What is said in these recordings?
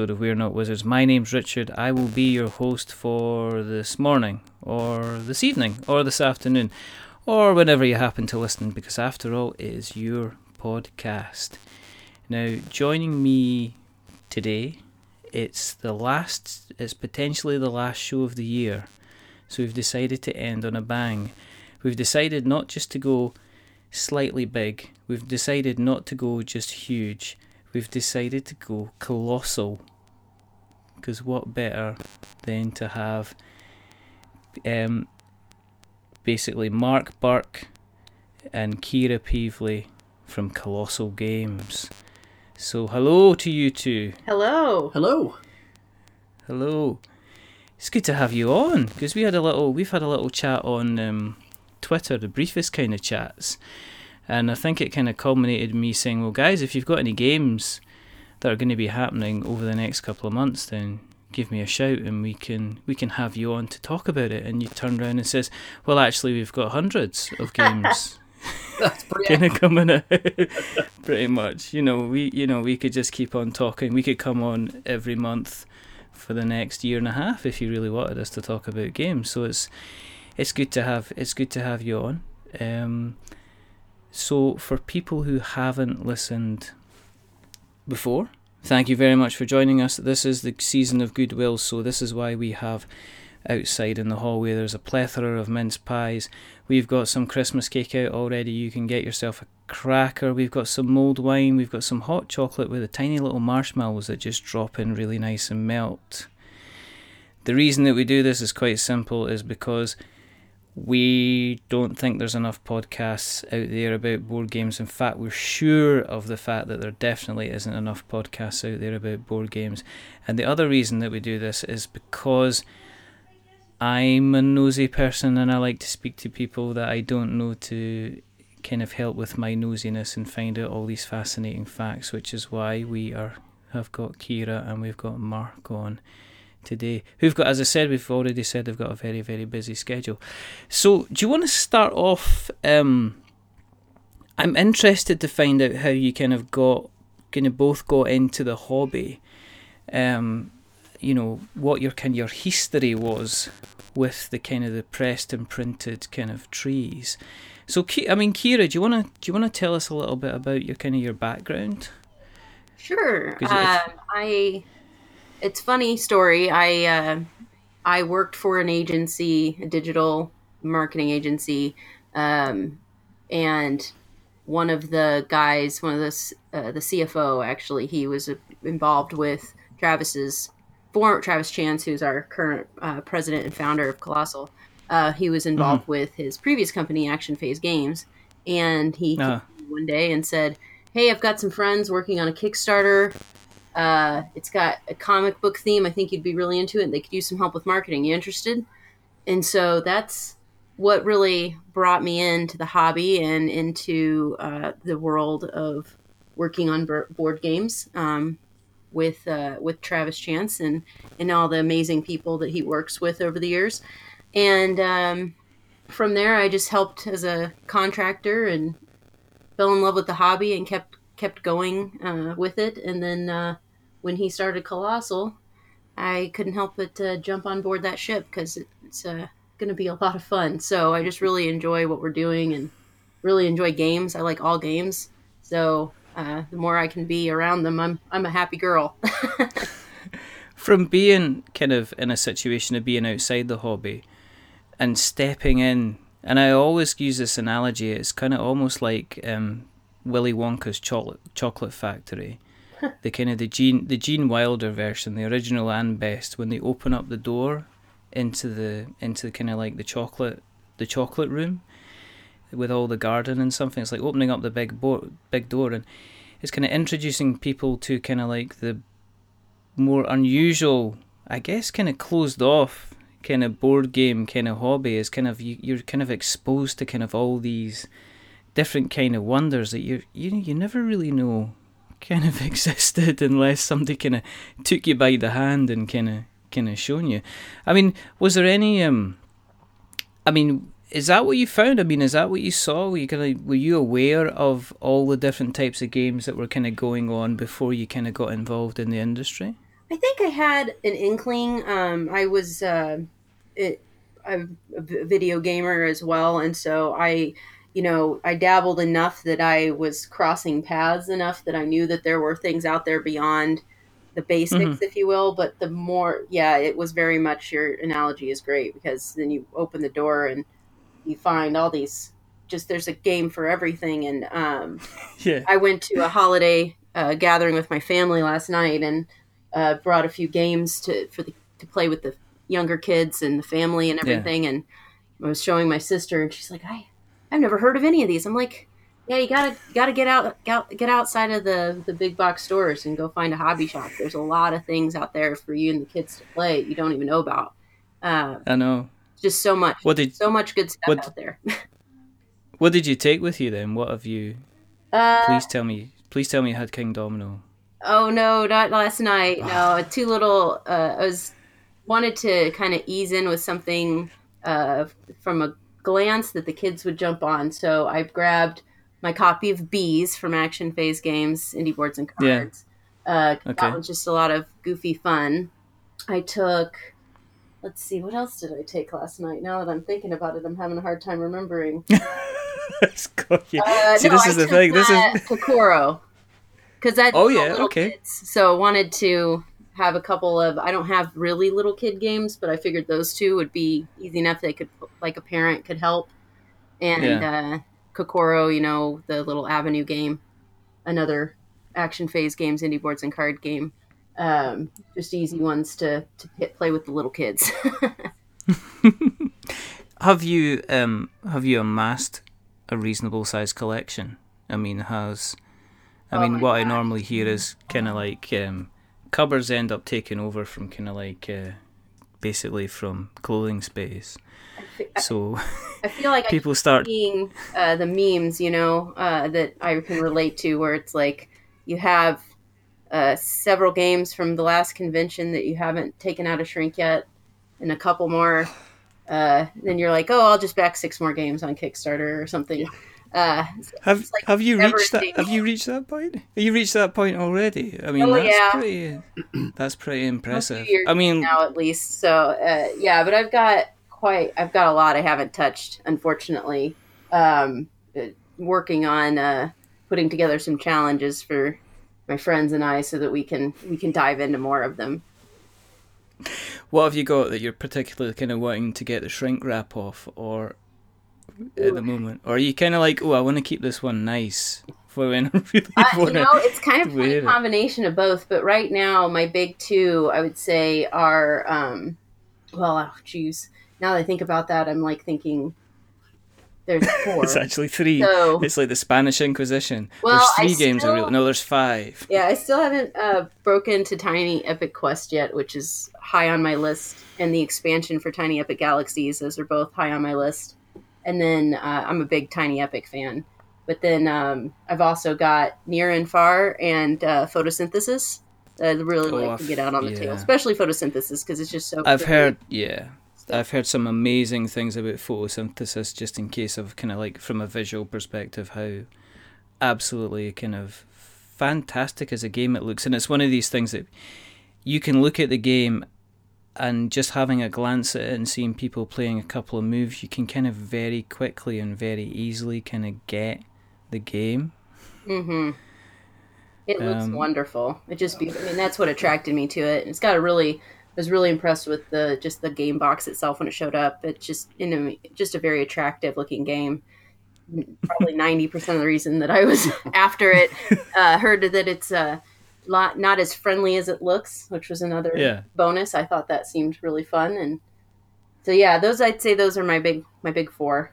episode of We're Not Wizards. My name's Richard. I will be your host for this morning, or this evening, or this afternoon, or whenever you happen to listen, because after all, it is your podcast. Now, joining me today, it's the last, it's potentially the last show of the year. So we've decided to end on a bang. We've decided not just to go slightly big, we've decided not to go just huge we've decided to go colossal. Because what better than to have um, basically Mark Burke and Kira Peevely from Colossal Games. So, hello to you two. Hello. Hello. Hello. It's good to have you on because we had a little, we've had a little chat on um, Twitter, the briefest kind of chats, and I think it kind of culminated me saying, well, guys, if you've got any games that are going to be happening over the next couple of months, then give me a shout and we can we can have you on to talk about it. And you turn around and says, well, actually, we've got hundreds of games. That's of coming out, pretty much. You know, we you know we could just keep on talking. We could come on every month for the next year and a half if you really wanted us to talk about games. So it's it's good to have it's good to have you on. Um, so, for people who haven't listened before, thank you very much for joining us. This is the season of goodwill, so this is why we have outside in the hallway there's a plethora of mince pies. We've got some Christmas cake out already. You can get yourself a cracker. We've got some mulled wine. We've got some hot chocolate with a tiny little marshmallows that just drop in really nice and melt. The reason that we do this is quite simple is because we don't think there's enough podcasts out there about board games. In fact, we're sure of the fact that there definitely isn't enough podcasts out there about board games. And the other reason that we do this is because I'm a nosy person and I like to speak to people that I don't know to kind of help with my nosiness and find out all these fascinating facts, which is why we are have got Kira and we've got Mark on today. Who've got, as I said, we've already said they've got a very, very busy schedule. So, do you want to start off? Um, I'm interested to find out how you kind of got, kind of both got into the hobby. Um, you know what your kind of your history was with the kind of the pressed and printed kind of trees. So, I mean, Kira, do you want to do you want to tell us a little bit about your kind of your background? Sure. Uh, I it's funny story. I uh, I worked for an agency, a digital marketing agency, um, and one of the guys, one of the uh, the CFO, actually, he was uh, involved with Travis's former Travis Chance, who's our current uh, president and founder of Colossal. Uh, he was involved mm-hmm. with his previous company, Action Phase Games, and he uh. one day and said, "Hey, I've got some friends working on a Kickstarter. Uh, it's got a comic book theme. I think you'd be really into it. They could use some help with marketing. You interested? And so that's what really brought me into the hobby and into uh, the world of working on board games um, with uh, with Travis Chance and and all the amazing people that he works with over the years. And um, from there, I just helped as a contractor and fell in love with the hobby and kept kept going uh, with it. And then uh, when he started Colossal, I couldn't help but uh, jump on board that ship because it's uh, going to be a lot of fun. So I just really enjoy what we're doing and really enjoy games. I like all games. So uh, the more I can be around them, I'm I'm a happy girl. From being kind of in a situation of being outside the hobby and stepping in, and I always use this analogy. It's kind of almost like um, Willy Wonka's chocolate chocolate factory. the kind of the Gene the Gene Wilder version, the original and best, when they open up the door into the into the kind of like the chocolate the chocolate room with all the garden and something. It's like opening up the big bo- big door and it's kind of introducing people to kind of like the more unusual, I guess, kind of closed off kind of board game kind of hobby. Is kind of you, you're kind of exposed to kind of all these different kind of wonders that you you you never really know kind of existed unless somebody kind of took you by the hand and kind of kind of shown you. I mean, was there any um I mean, is that what you found? I mean, is that what you saw? Were you kind of were you aware of all the different types of games that were kind of going on before you kind of got involved in the industry? I think I had an inkling. Um, I was uh, it, a video gamer as well, and so I, you know, I dabbled enough that I was crossing paths enough that I knew that there were things out there beyond the basics, mm-hmm. if you will. But the more, yeah, it was very much your analogy is great because then you open the door and you find all these. Just there's a game for everything, and um, yeah, I went to a holiday uh, gathering with my family last night and uh, brought a few games to for the to play with the younger kids and the family and everything. Yeah. And I was showing my sister, and she's like, "I, I've never heard of any of these." I'm like, "Yeah, you gotta gotta get out get outside of the the big box stores and go find a hobby shop. There's a lot of things out there for you and the kids to play you don't even know about." Uh, I know. Just so much. What did so much good stuff what, out there. what did you take with you then? What have you? Uh, please tell me. Please tell me you had Kingdomino. Oh no, not last night. No, too little. Uh, I was wanted to kind of ease in with something uh, from a glance that the kids would jump on. So I grabbed my copy of Bees from Action Phase Games, Indie Boards and Cards. Yeah. Uh, okay. That was just a lot of goofy fun. I took. Let's see, what else did I take last night? Now that I'm thinking about it, I'm having a hard time remembering. uh, see, no, this is I the thing. This is Kokoro because I oh yeah okay. Kids, so I wanted to have a couple of. I don't have really little kid games, but I figured those two would be easy enough. They could like a parent could help, and yeah. uh, Kokoro, you know, the little Avenue game, another action phase games, indie boards and card game. Um, just easy ones to to hit, play with the little kids. have you um have you amassed a reasonable size collection? I mean, has I oh mean, what God. I normally hear is kind of like um, cupboards end up taking over from kind of like uh, basically from clothing space. I so I feel like people start seeing uh, the memes, you know, uh, that I can relate to, where it's like you have uh, several games from the last convention that you haven't taken out of shrink yet, and a couple more. Uh, then you're like, oh, I'll just back six more games on Kickstarter or something. Uh, have like have you reached that? Have you reached that point? Have you reached that point already? I mean, oh, that's yeah. pretty. That's pretty impressive. I mean, now at least. So uh, yeah, but I've got quite. I've got a lot I haven't touched, unfortunately. Um, uh, working on uh, putting together some challenges for my friends and I, so that we can we can dive into more of them. What have you got that you're particularly kind of wanting to get the shrink wrap off, or at the moment, or are you kind of like, oh, I want to keep this one nice for when I really uh, want? You know, it's kind of a combination of both. But right now, my big two, I would say, are um, well, oh, geez. Now that I think about that, I'm like thinking there's four. it's actually three. So, it's like the Spanish Inquisition. Well, there's three I games. Still, no, there's five. Yeah, I still haven't uh, broken to Tiny Epic Quest yet, which is high on my list, and the expansion for Tiny Epic Galaxies. Those are both high on my list and then uh, I'm a big Tiny Epic fan. But then um, I've also got Near and Far and uh, Photosynthesis. I really oh, like to get out on the yeah. tail, especially photosynthesis because it's just so. I've pretty. heard, yeah, I've heard some amazing things about photosynthesis. Just in case of kind of like from a visual perspective, how absolutely kind of fantastic as a game it looks, and it's one of these things that you can look at the game and just having a glance at it and seeing people playing a couple of moves, you can kind of very quickly and very easily kind of get the game. Mm-hmm. It looks um, wonderful. It just be, I mean, that's what attracted me to it. It's got a really, I was really impressed with the just the game box itself when it showed up. It's just in a, just a very attractive looking game. Probably ninety percent of the reason that I was after it. Uh, heard that it's uh, not not as friendly as it looks, which was another yeah. bonus. I thought that seemed really fun, and so yeah, those I'd say those are my big my big four.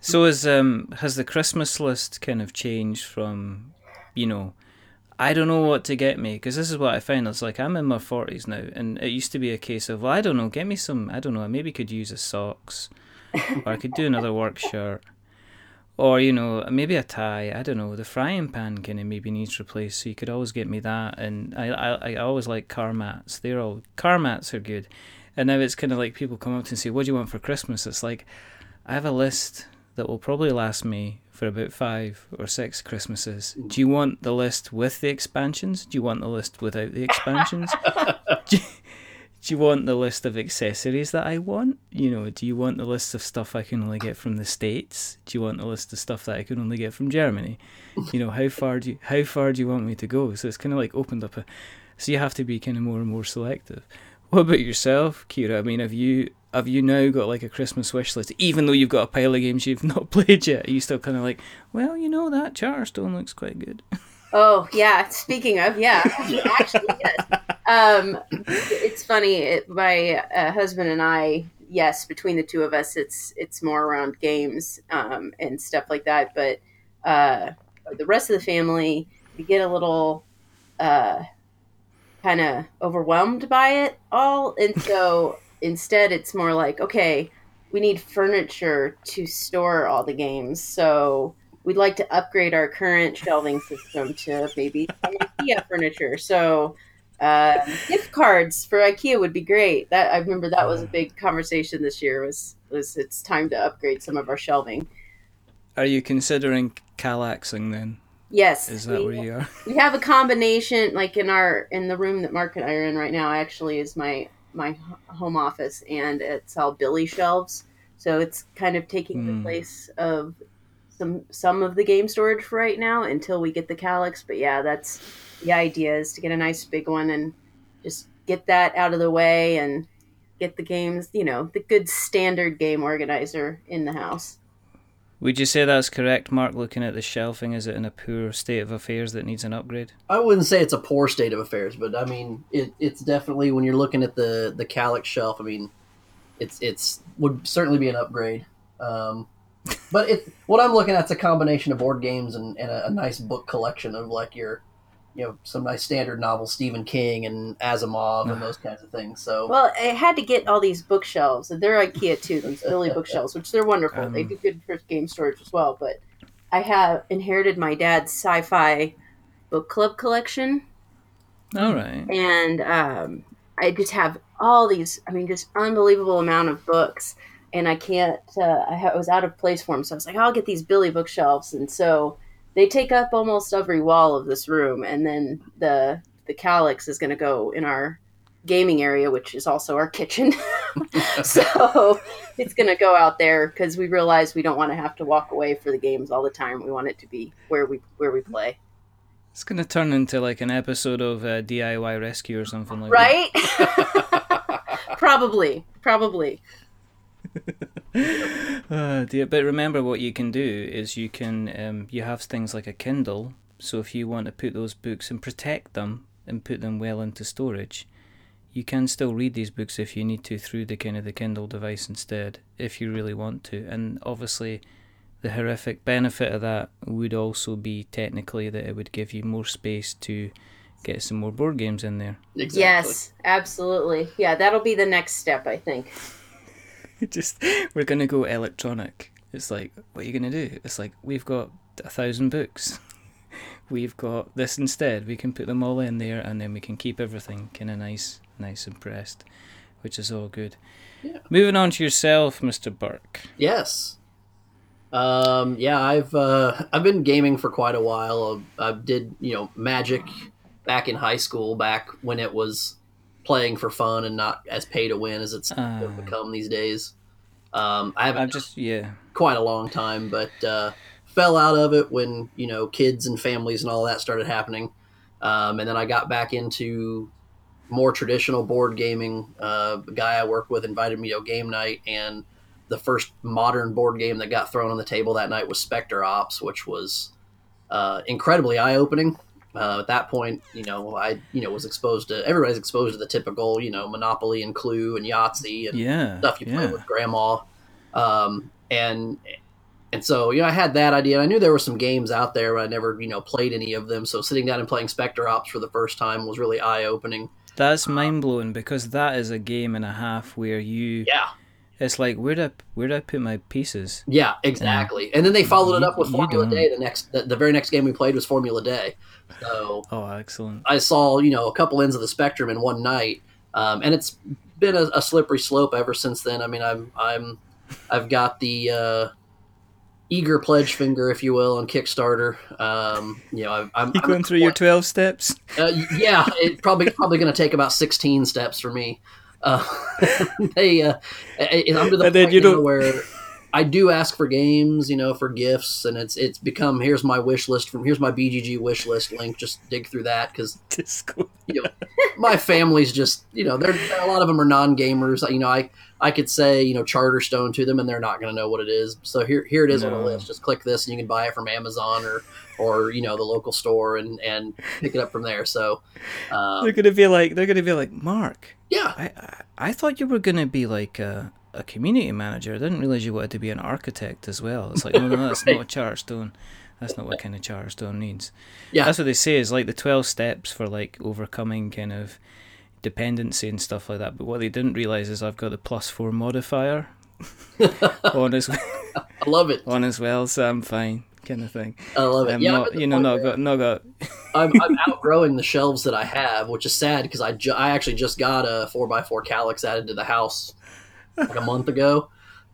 So is um has the Christmas list kind of changed from, you know, I don't know what to get me because this is what I find. It's like I'm in my forties now, and it used to be a case of well, I don't know, get me some. I don't know, I maybe could use a socks, or I could do another work shirt or you know maybe a tie i don't know the frying pan kind of maybe needs replaced so you could always get me that and i i, I always like car mats they're all car mats are good and now it's kind of like people come up to and say what do you want for christmas it's like I have a list that will probably last me for about five or six Christmases. Do you want the list with the expansions? Do you want the list without the expansions? do, do you want the list of accessories that I want? You know, do you want the list of stuff I can only get from the States? Do you want the list of stuff that I can only get from Germany? You know, how far do you how far do you want me to go? So it's kind of like opened up a so you have to be kind of more and more selective. What about yourself, Kira? I mean, have you have you now got like a Christmas wish list, even though you've got a pile of games you've not played yet? Are you still kind of like, well, you know that Charterstone looks quite good. Oh yeah. Speaking of, yeah, actually, yes. Um, it's funny. It, my uh, husband and I, yes, between the two of us, it's it's more around games um, and stuff like that. But uh, the rest of the family, we get a little uh, kind of overwhelmed by it all, and so instead, it's more like, okay, we need furniture to store all the games, so we'd like to upgrade our current shelving system to maybe IKEA furniture. So uh, gift cards for IKEA would be great. That I remember that was a big conversation this year. Was was it's time to upgrade some of our shelving. Are you considering Kallaxing then? Yes. Is that we, where you are? We have a combination, like in our in the room that Mark and I are in right now. Actually, is my my home office, and it's all Billy shelves. So it's kind of taking mm. the hmm. place of some some of the game storage for right now until we get the Kallax. But yeah, that's the idea is to get a nice big one and just get that out of the way and get the games, you know, the good standard game organizer in the house. Would you say that's correct, Mark? Looking at the shelving, is it in a poor state of affairs that needs an upgrade? I wouldn't say it's a poor state of affairs, but I mean, it, it's definitely when you're looking at the the Kallax shelf. I mean, it's it's would certainly be an upgrade. Um, but it what I'm looking at is a combination of board games and, and a, a, nice book collection of like your you know some nice standard novels, Stephen King and Asimov and those kinds of things. So well, I had to get all these bookshelves. They're IKEA too. These Billy bookshelves, which they're wonderful. Um, they do good for game storage as well. But I have inherited my dad's sci-fi book club collection. All right, and um, I just have all these. I mean, just unbelievable amount of books and I can't. Uh, I was out of place for them, so I was like, I'll get these Billy bookshelves, and so they take up almost every wall of this room, and then the the Kallax is going to go in our gaming area, which is also our kitchen. so it's going to go out there because we realize we don't want to have to walk away for the games all the time. We want it to be where we where we play. It's going to turn into like an episode of uh, DIY Rescue or something like right? that. Right? probably, probably. Uh, dear. But remember, what you can do is you can um, you have things like a Kindle. So if you want to put those books and protect them and put them well into storage, you can still read these books if you need to through the kind of the Kindle device instead, if you really want to. And obviously, the horrific benefit of that would also be technically that it would give you more space to get some more board games in there. Exactly. Yes, absolutely. Yeah, that'll be the next step, I think. just we're gonna go electronic. It's like, what are you gonna do? It's like we've got a thousand books. we've got this instead. We can put them all in there, and then we can keep everything kind of nice, nice and pressed, which is all good. Yeah. Moving on to yourself, Mister Burke. Yes. Um, yeah, I've uh, I've been gaming for quite a while. I did you know Magic back in high school, back when it was playing for fun and not as pay to win as it's uh, become these days. Um, I haven't I've just yeah quite a long time, but uh, fell out of it when you know kids and families and all that started happening, um, and then I got back into more traditional board gaming. Uh, the guy I work with invited me to a game night, and the first modern board game that got thrown on the table that night was Specter Ops, which was uh, incredibly eye opening. Uh, at that point, you know, I you know was exposed to everybody's exposed to the typical you know Monopoly and Clue and Yahtzee and yeah, stuff you yeah. play with Grandma, um, and and so you know I had that idea. I knew there were some games out there, but I never you know played any of them. So sitting down and playing Specter Ops for the first time was really eye opening. That's mind blowing because that is a game and a half where you yeah it's like where do I, where do I put my pieces? Yeah, exactly. And then they followed it up with Formula Day. The next, the, the, very next game we played was Formula Day. So, oh, excellent! I saw you know a couple ends of the spectrum in one night, um, and it's been a, a, slippery slope ever since then. I mean, I'm I'm I've got the uh, eager pledge finger, if you will, on Kickstarter. Um, you know, I'm, I'm you going I'm, through your twelve steps. Uh, yeah, it probably probably going to take about sixteen steps for me. Uh, they, uh, I'm to the and then point you now where I do ask for games, you know, for gifts, and it's it's become here's my wish list from here's my BGG wish list link. Just dig through that because you know, my family's just you know they're a lot of them are non gamers. You know, I I could say you know Charterstone to them, and they're not going to know what it is. So here here it is no. on the list. Just click this, and you can buy it from Amazon or or you know the local store and and pick it up from there. So um, they're going to be like they're going to be like Mark. Yeah, I I, I thought you were going to be like. a a community manager. I didn't realize you wanted to be an architect as well. It's like, no, no, that's right. not a Charterstone. That's not what kind of Charterstone needs. Yeah, that's what they say is like the twelve steps for like overcoming kind of dependency and stuff like that. But what they didn't realize is I've got the plus four modifier on as well. I love it on as well, so I'm fine, kind of thing. I love it. I'm yeah, not, you know, not got, not got. I'm, I'm outgrowing the shelves that I have, which is sad because I, ju- I actually just got a four x four Kallax added to the house like a month ago,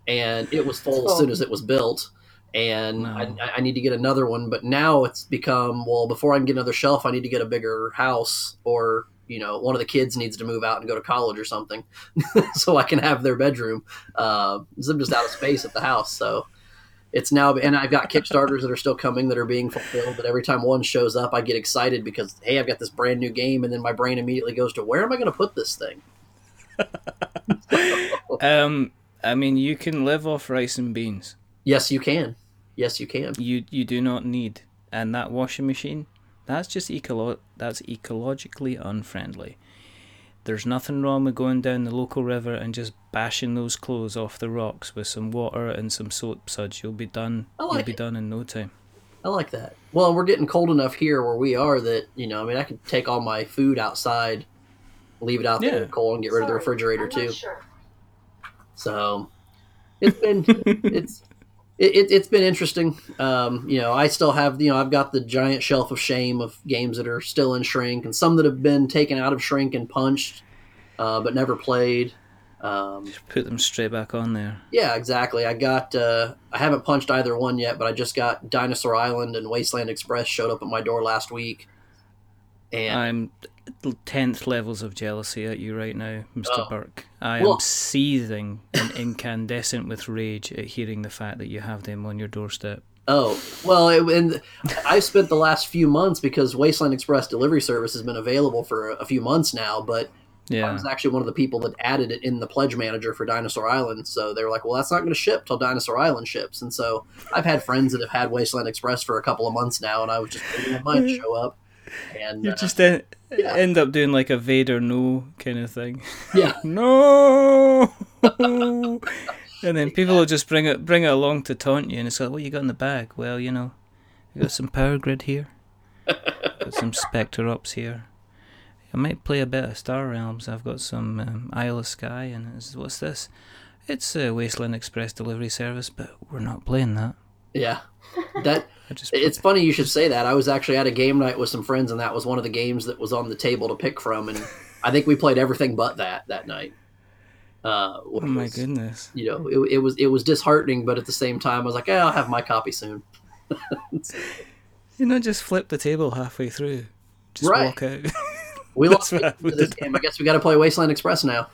and it was full as soon as it was built. And no. I, I, need to get another one, but now it's become well. Before I can get another shelf, I need to get a bigger house, or you know, one of the kids needs to move out and go to college or something, so I can have their bedroom. Uh, I'm just out of space at the house, so it's now. And I've got Kickstarters that are still coming that are being fulfilled. But every time one shows up, I get excited because hey, I've got this brand new game, and then my brain immediately goes to where am I going to put this thing? um, I mean, you can live off rice and beans. Yes, you can. Yes, you can. You you do not need, and that washing machine, that's just ecolo- that's ecologically unfriendly. There's nothing wrong with going down the local river and just bashing those clothes off the rocks with some water and some soap suds. You'll be done. Like You'll be it. done in no time. I like that. Well, we're getting cold enough here where we are that you know. I mean, I can take all my food outside leave it out yeah. there cold and get rid Sorry, of the refrigerator too. Sure. So it's been it's it, has been interesting. Um, you know, I still have you know I've got the giant shelf of shame of games that are still in shrink and some that have been taken out of shrink and punched, uh, but never played. Um, just put them straight back on there. Yeah, exactly. I got uh, I haven't punched either one yet, but I just got Dinosaur Island and Wasteland Express showed up at my door last week. And I'm tenth levels of jealousy at you right now, Mr. Oh. Burke. I am seething and incandescent with rage at hearing the fact that you have them on your doorstep. Oh well, it, and I've spent the last few months because Wasteland Express delivery service has been available for a, a few months now, but yeah. I was actually one of the people that added it in the pledge manager for Dinosaur Island. So they were like, "Well, that's not going to ship till Dinosaur Island ships." And so I've had friends that have had Wasteland Express for a couple of months now, and I was just waiting for mine to show up. And you uh, just en- yeah. end up doing like a Vader no kind of thing. Yeah. no. and then people will just bring it bring it along to taunt you, and it's like, "What you got in the bag?" Well, you know, I got some power grid here, got some Specter Ops here. I might play a bit of Star Realms. I've got some um, Isle of Skye, and it's, what's this? It's a Wasteland Express delivery service, but we're not playing that. Yeah, that it's funny you should say that. I was actually at a game night with some friends, and that was one of the games that was on the table to pick from, and I think we played everything but that that night. Uh, oh my was, goodness! You know, it, it, was it was disheartening, but at the same time, I was like, I'll have my copy soon. you know, just flip the table halfway through, just right. walk out. we lost this game. I guess we got to play Wasteland Express now.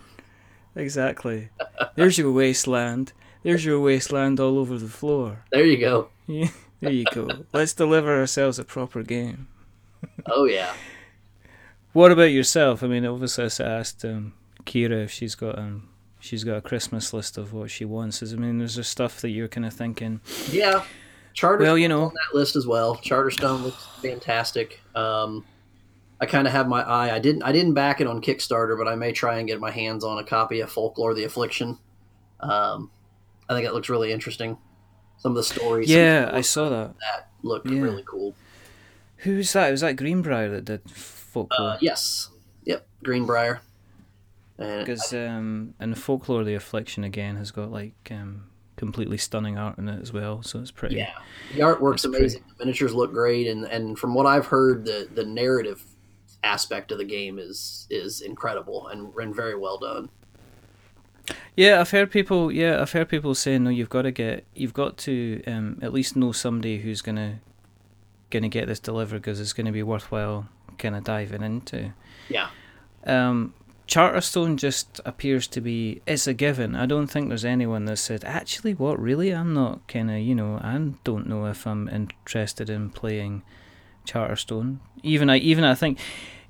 Exactly. There's your wasteland. There's your wasteland all over the floor. There you go. Yeah, there you go. Let's deliver ourselves a proper game. oh yeah. What about yourself? I mean, obviously, I asked um, Kira if she's got um, she's got a Christmas list of what she wants. Is I mean, there's there stuff that you're kind of thinking? Yeah, Charter. Well, you know, on that list as well. Charterstone looks fantastic. Um, I kind of have my eye. I didn't. I didn't back it on Kickstarter, but I may try and get my hands on a copy of Folklore: The Affliction. Um, I think it looks really interesting. Some of the stories. Yeah, I saw that. That looked yeah. really cool. Who's that? Was that Greenbrier that did folklore? Uh, yes. Yep, Greenbrier. Because um, and folklore, the affliction again has got like um, completely stunning art in it as well. So it's pretty. Yeah, the artwork's amazing. Pretty... The miniatures look great, and and from what I've heard, the the narrative aspect of the game is is incredible and, and very well done. Yeah, I've heard people. Yeah, I've heard people saying, "No, you've got to get, you've got to um, at least know somebody who's gonna, gonna get this delivered because it's gonna be worthwhile, kind of diving into." Yeah. Um, Charterstone just appears to be it's a given. I don't think there's anyone that said actually what really I'm not kind of you know I don't know if I'm interested in playing Charterstone. Even I even I think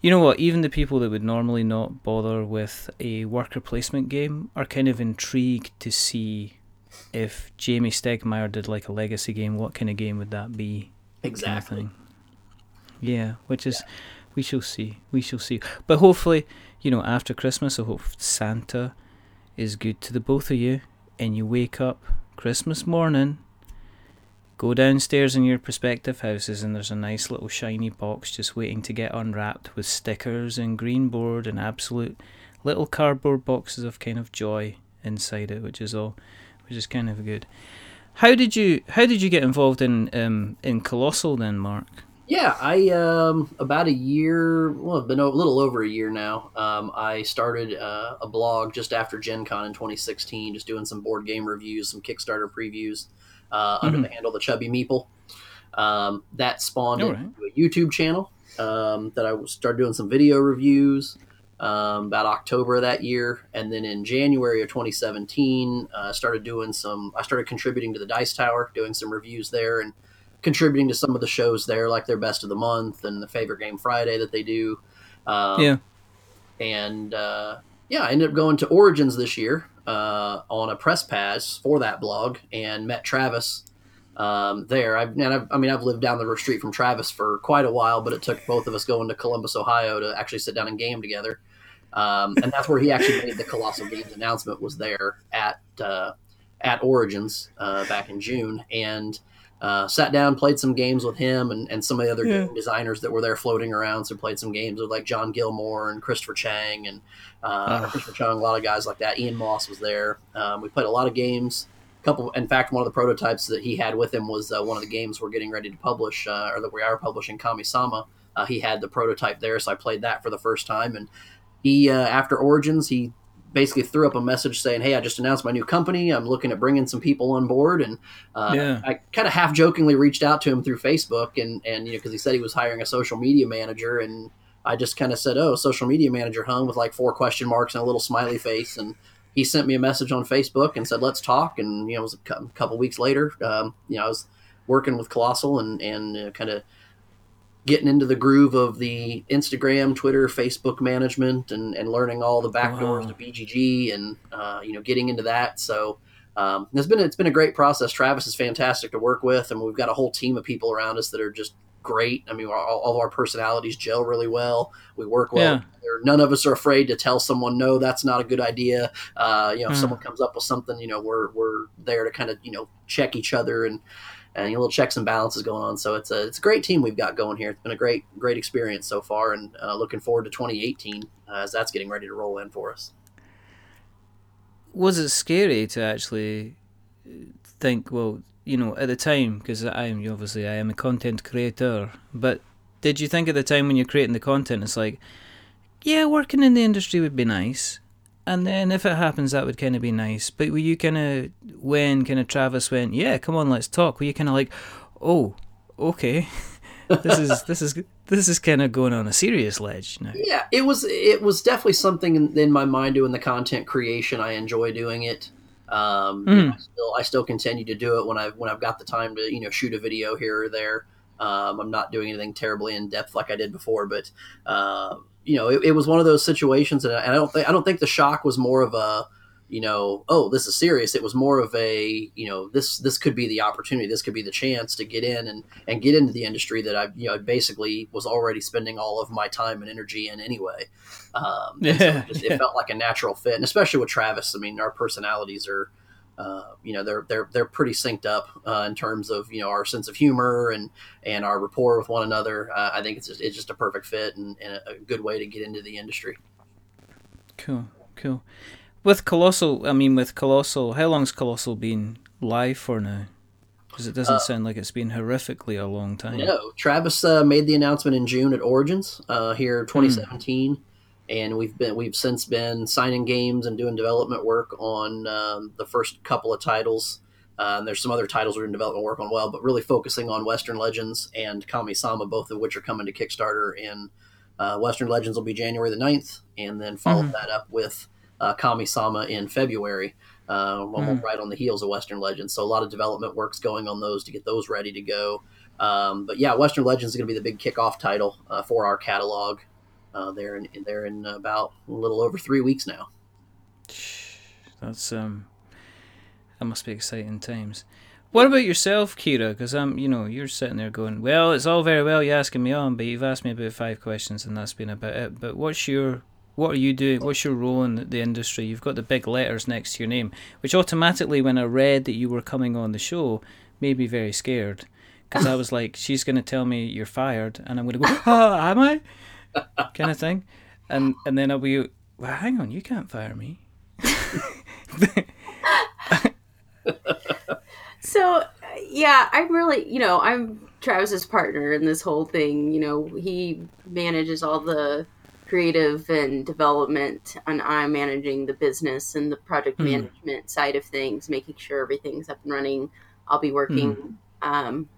you know what even the people that would normally not bother with a worker placement game are kind of intrigued to see if Jamey Stegmaier did like a legacy game. What kind of game would that be? Exactly. Kind of yeah, which is. Yeah we shall see. We shall see. But hopefully, you know, after Christmas, I hope Santa is good to the both of you, and you wake up Christmas morning, go downstairs in your prospective houses, and there's a nice little shiny box just waiting to get unwrapped with stickers and green board and absolute little cardboard boxes of kind of joy inside it, which is all, which is kind of good. How did you How did you get involved in um, in Colossal then, Mark? Yeah, I um, about a year, well, it's been a little over a year now. Um, I started uh, a blog just after Gen Con in 2016, just doing some board game reviews, some Kickstarter previews uh, mm-hmm. under the handle the Chubby Meeple. Um, that spawned right. into a YouTube channel um, that I started doing some video reviews um, about October of that year, and then in January of 2017, uh, started doing some. I started contributing to the Dice Tower, doing some reviews there, and contributing to some of the shows there, like their best of the month and the favorite game Friday that they do. Um, yeah. And uh, yeah, I ended up going to Origins this year uh, on a press pass for that blog and met Travis um, there. I've, and I've, i mean, I've lived down the street from Travis for quite a while, but it took both of us going to Columbus, Ohio to actually sit down and game together. Um, and that's where he actually made the Colossal Games announcement was there at uh, at Origins uh, back in June. And uh, sat down, played some games with him and, and some of the other yeah. game designers that were there floating around. So played some games with like Jon Gilmour and Christopher Chang and uh, Christopher Chang, a lot of guys like that. Ian Moss was there. Um, we played a lot of games. A couple, in fact, one of the prototypes that he had with him was uh, one of the games we're getting ready to publish, uh, or that we are publishing, Kami-sama. Uh, he had the prototype there, so I played that for the first time. And he, uh, after Origins, he basically threw up a message saying, "Hey, I just announced my new company. I'm looking at bringing some people on board." And uh, yeah. I kind of half jokingly reached out to him through Facebook, and and you know because he said he was hiring a social media manager, and I just kind of said, "Oh, social media manager," hung with like four question marks and a little smiley face, and he sent me a message on Facebook and said, "Let's talk." And you know, it was a couple weeks later. Um, you know, I was working with Colossal and and uh, kind of getting into the groove of the Instagram, Twitter, Facebook management, and, and learning all the backdoors wow. to BGG, and uh, you know, getting into that. So um, it's been it's been a great process. Travis is fantastic to work with, and we've got a whole team of people around us that are just great. I mean, all, all of our personalities gel really well. We work well. Yeah. None of us are afraid to tell someone, no, that's not a good idea. Uh, you know, if mm. someone comes up with something, you know, we're we're there to kind of you know check each other and and a little checks and balances going on. So it's a it's a great team we've got going here. It's been a great great experience so far, and uh, looking forward to 2018 uh, as that's getting ready to roll in for us. Was it scary to actually think? Well, you know, at the time, because I am obviously I am a content creator, but did you think at the time when you're creating the content, it's like, yeah, working in the industry would be nice, and then if it happens, that would kind of be nice. But were you kind of when kind of Travis went, yeah, come on, let's talk? Were you kind of like, oh, okay, this is this is this is kind of going on a serious ledge now. Yeah, it was it was definitely something in, in my mind doing the content creation. I enjoy doing it. Um, mm. you know, I still I still continue to do it when I when I've got the time to you know shoot a video here or there. Um, I'm not doing anything terribly in depth like I did before, but uh, you know, it, it, was one of those situations, and I don't think I don't think the shock was more of a, you know, oh, this is serious. It was more of a, you know, this this could be the opportunity, this could be the chance to get in and and get into the industry that I, you know, basically was already spending all of my time and energy in anyway. Um, yeah, so it, just, it felt like a natural fit, and especially with Travis. I mean, our personalities are uh, you know they're they're they're pretty synced up uh, in terms of you know our sense of humor and and our rapport with one another. Uh, I think it's just, it's just a perfect fit and, and, a good way to get into the industry. Cool, cool. With Colossal, I mean, with Colossal, how long's Colossal been live for now? Because it doesn't uh, sound like it's been horrifically a long time. No, Travis uh, made the announcement in June at Origins here, 2017. Mm and we've been we've since been signing games and doing development work on um, the first couple of titles. Uh, and there's some other titles we're in development work on well, but really focusing on Western Legends and Kami-sama, both of which are coming to Kickstarter. And uh, Western Legends will be January the 9th, and then follow mm-hmm. that up with uh, Kami-sama in February, uh, mm. right on the heels of Western Legends. So a lot of development work's going on those to get those ready to go. Um, but yeah, Western Legends is going to be the big kickoff title uh, for our catalog. Uh, they're in they're in about a little over three weeks now. That's um, that must be exciting times. What about yourself, Kira? Because I'm, you know, you're sitting there going, "Well, it's all very well you asking me on, but you've asked me about five questions, and that's been about it." But what's your, what are you doing? What's your role in the industry? You've got the big letters next to your name, which automatically, when I read that you were coming on the show, made me very scared because I was like, "She's going to tell me you're fired," and I'm going to go, "Oh, am I?" Kind of thing, and and then I'll be, "Well, hang on, you can't fire me." so yeah, I'm really, you know, I'm Travis's partner in this whole thing. You know, he manages all the creative and development, and I'm managing the business and the project mm. management side of things, making sure everything's up and running. I'll be working, mm. um,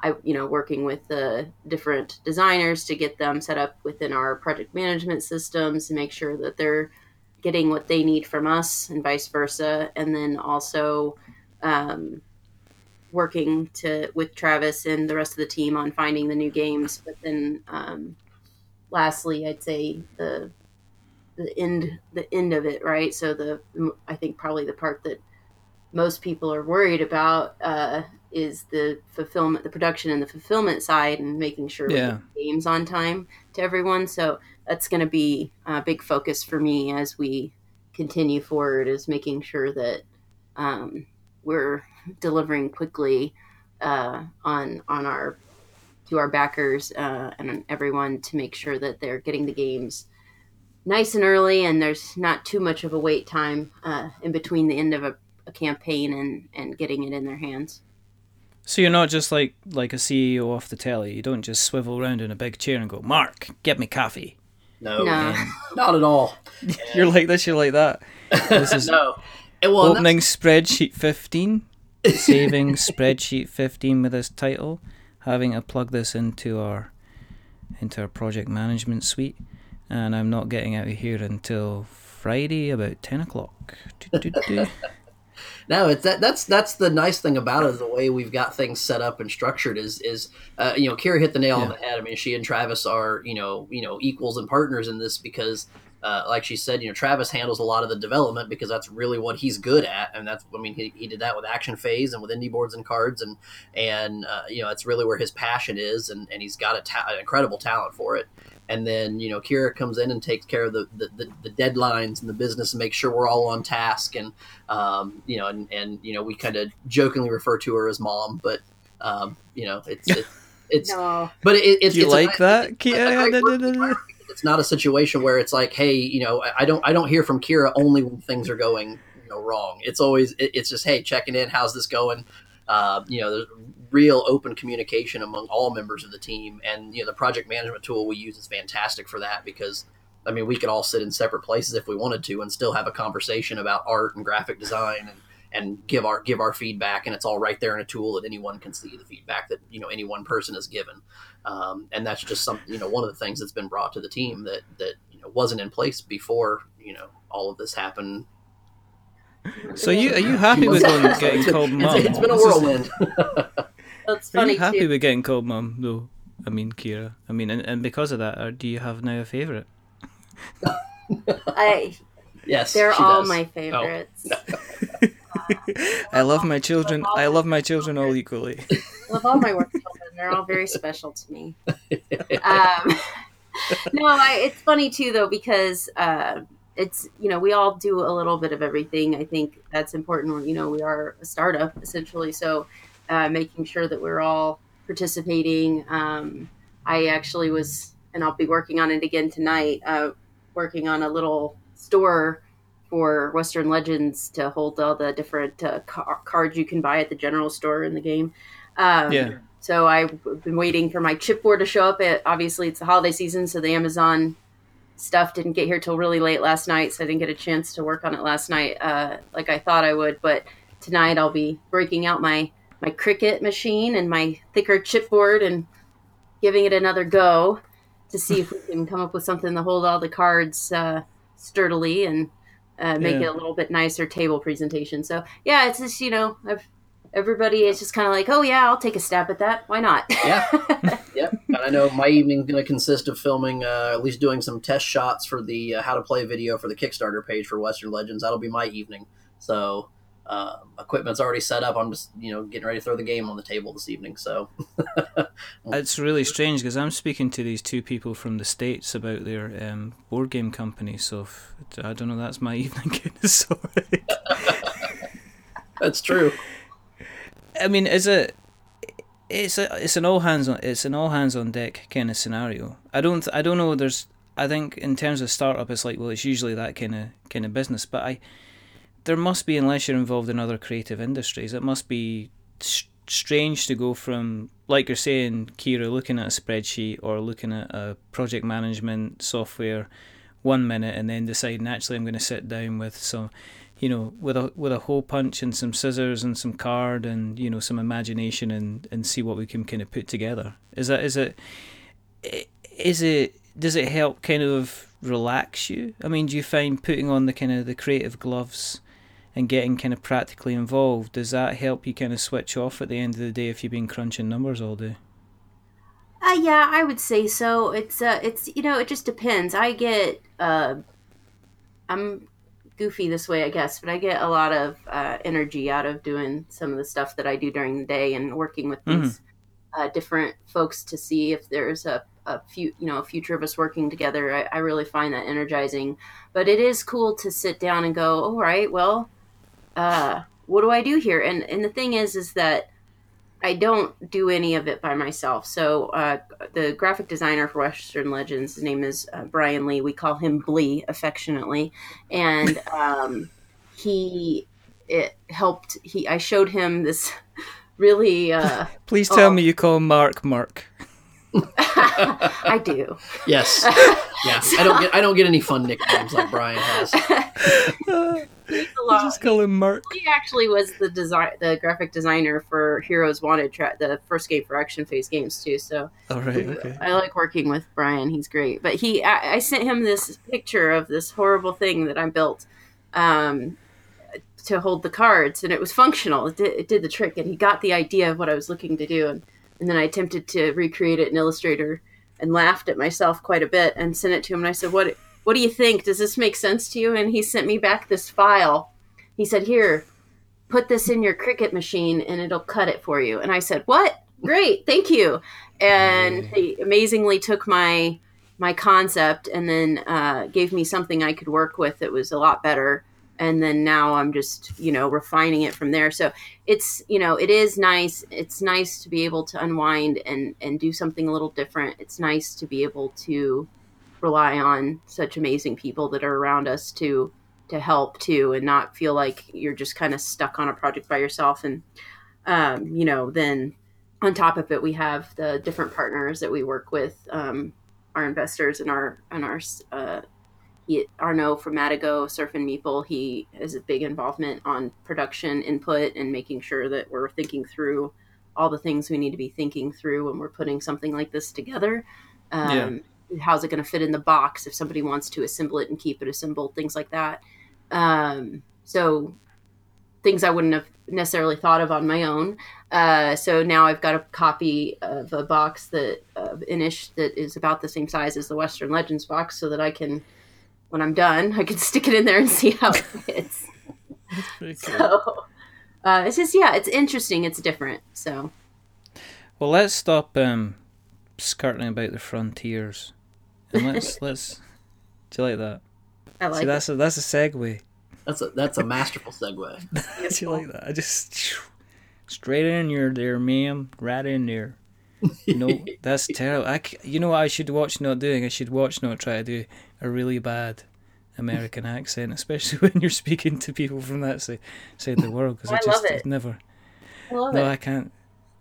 I, you know, working with the different designers to get them set up within our project management systems to make sure that they're getting what they need from us and vice versa. And then also, um, working to with Travis and the rest of the team on finding the new games. But then, um, lastly, I'd say the the end the end of it, right? So the I think probably the part that most people are worried about uh, is the fulfillment, the production and the fulfillment side, and making sure yeah. games on time to everyone. So that's going to be a big focus for me as we continue forward. Is making sure that um, we're delivering quickly uh, on on our to our backers uh, and everyone to make sure that they're getting the games nice and early and there's not too much of a wait time uh, in between the end of a, a, campaign and and getting it in their hands so you're not just like like a ceo off the telly. You don't just swivel around in a big chair and go mark get me coffee. No, no. Um, not at all. You're like this you're like that. This is no. Well, opening spreadsheet 15 saving spreadsheet 15 with this title, having to plug this into our into our project management suite, and I'm not getting out of here until Friday about 10 o'clock. no, it's that that's that's the nice thing about it. The way we've got things set up and structured is is uh, you know Kira hit the nail yeah. on the head. I mean, she and Travis are you know you know equals and partners in this because uh, like she said, you know, Travis handles a lot of the development because that's really what he's good at, and that's I mean he, he did that with Action Phase and with indie boards and cards, and and uh, you know it's really where his passion is, and, and he's got a ta- an incredible talent for it. And then you know Kira comes in and takes care of the, the, the, the deadlines and the business and makes sure we're all on task, and um, you know and, and you know we kind of jokingly refer to her as mom, but um, you know it's. it's it's no. but it, it's you it's like a, that Kira? it's not a situation where it's like, hey, you know, I don't I don't hear from Kira only when things are going you know wrong. It's always it, it's just hey, checking in, how's this going? Uh, you know, there's real open communication among all members of the team, and you know, the project management tool we use is fantastic for that because. I mean, we could all sit in separate places if we wanted to, and still have a conversation about art and graphic design and and give our give our feedback and it's all right there in a tool that anyone can see the feedback that you know any one person has given um, and that's just some you know one of the things that's been brought to the team that that you know wasn't in place before you know all of this happened so you are you happy with getting called mum? It's, it's been a whirlwind. That's funny. Are you happy too. with getting called mum though? I mean, Kira. I mean, and, and because of that, or do you have now a favorite? I yes, they're all does. my oh. favorites. Oh. I love my children. I love my children all equally. I love all my work children. They're all very special to me. Um, no, I, it's funny too though because uh, it's you know we all do a little bit of everything. I think that's important. You know, we are a startup essentially, so uh, making sure that we're all participating. Um, I actually was, and I'll be working on it again tonight. Uh, working on a little store for Western Legends to hold all the different uh, car- cards you can buy at the general store in the game. Um, yeah. So I've been waiting for my chipboard to show up. It, obviously, it's the holiday season, so the Amazon stuff didn't get here till really late last night, so I didn't get a chance to work on it last night uh, like I thought I would. But tonight I'll be breaking out my my Cricut machine and my thicker chipboard and giving it another go to see if we can come up with something to hold all the cards uh, sturdily and uh, make yeah. it a little bit nicer table presentation. So yeah, it's just you know I've everybody is just kind of like, oh yeah, I'll take a stab at that. Why not? yeah, yeah. And I know my evening's going to consist of filming, uh, at least doing some test shots for the uh, how to play video for the Kickstarter page for Western Legends. That'll be my evening. So uh, equipment's already set up. I'm just you know getting ready to throw the game on the table this evening. So it's really strange because I'm speaking to these two people from the states about their um, board game company. So if, I don't know. That's my evening sorry. that's true. I mean, is it? It's a it's an all hands on it's an all hands on deck kind of scenario. I don't I don't know. There's I think in terms of startup, it's like well, it's usually that kind of kind of business. But I there must be unless you're involved in other creative industries, it must be strange to go from like you're saying, Kira, looking at a spreadsheet or looking at a project management software one minute and then deciding actually I'm going to sit down with some you know, with a with a hole punch and some scissors and some card and you know some imagination and and see what we can kind of put together. Is that is it? Is it? Does it help kind of relax you? I mean, do you find putting on the kind of the creative gloves and getting kind of practically involved does that help you kind of switch off at the end of the day if you've been crunching numbers all day? Uh, yeah, I would say so. It's uh, it's you know, it just depends. I get uh, I'm goofy this way, I guess, but I get a lot of uh, energy out of doing some of the stuff that I do during the day and working with mm-hmm. these uh, different folks to see if there's a, a few, you know, a future of us working together. I, I, really find that energizing. But it is cool to sit down and go, all right, well, uh, what do I do here? And and the thing is, is that I don't do any of it by myself. So uh, the graphic designer for Western Legends, his name is uh, Brian Lee. We call him Blee affectionately, and um, he it helped. He I showed him this really. Uh, Please tell oh, me you call Mark Mark. I do. Yes. Yeah. So, I don't get I don't get any fun nicknames like Brian has. Just call him Mark. He actually was the design the graphic designer for Heroes Wanted, tra- the first game for Action Phase Games too. So All right, okay. I like working with Brian. He's great. But he I, I sent him this picture of this horrible thing that I built. Um, to hold the cards and it was functional it did, it did the trick and he got the idea of what i was looking to do and and then I attempted to recreate it in Illustrator and laughed at myself quite a bit and sent it to him. And I said, "What? What do you think? Does this make sense to you?" And he sent me back this file. He said, "Here, put this in your Cricut machine, and it'll cut it for you." And I said, "What? Great, thank you." And he amazingly took my my concept and then uh, gave me something I could work with that was a lot better and then now i'm just you know refining it from there so it's you know it is nice it's nice to be able to unwind and and do something a little different it's nice to be able to rely on such amazing people that are around us to to help too and not feel like you're just kind of stuck on a project by yourself and um, you know then on top of it we have the different partners that we work with um, our investors and our and our uh, Arnaud from Matagot, Surfin' Meeple, he has a big involvement on production input and making sure that we're thinking through all the things we need to be thinking through when we're putting something like this together. Um, yeah. How's it going to fit in the box if somebody wants to assemble it and keep it assembled, things like that. Um, so things I wouldn't have necessarily thought of on my own. Uh, so now I've got a copy of a box that uh, Inis that is about the same size as the Western Legends box, so that I can when I'm done, I can stick it in there and see how it fits. Cool. So, uh, it's just yeah, it's interesting. It's different. So, well, let's stop um, skirting about the frontiers, and let's let's. Do you like that? I like. See, that's it. a that's a segue. That's a that's a masterful segue. do you like that? I just straight in your there, ma'am, right in there. no, that's terrible. I, you know what I should watch not doing? I should watch not try to do a really bad American accent, especially when you're speaking to people from that side, side of the world. Because I, I just love it. never. I love no, it. I can't.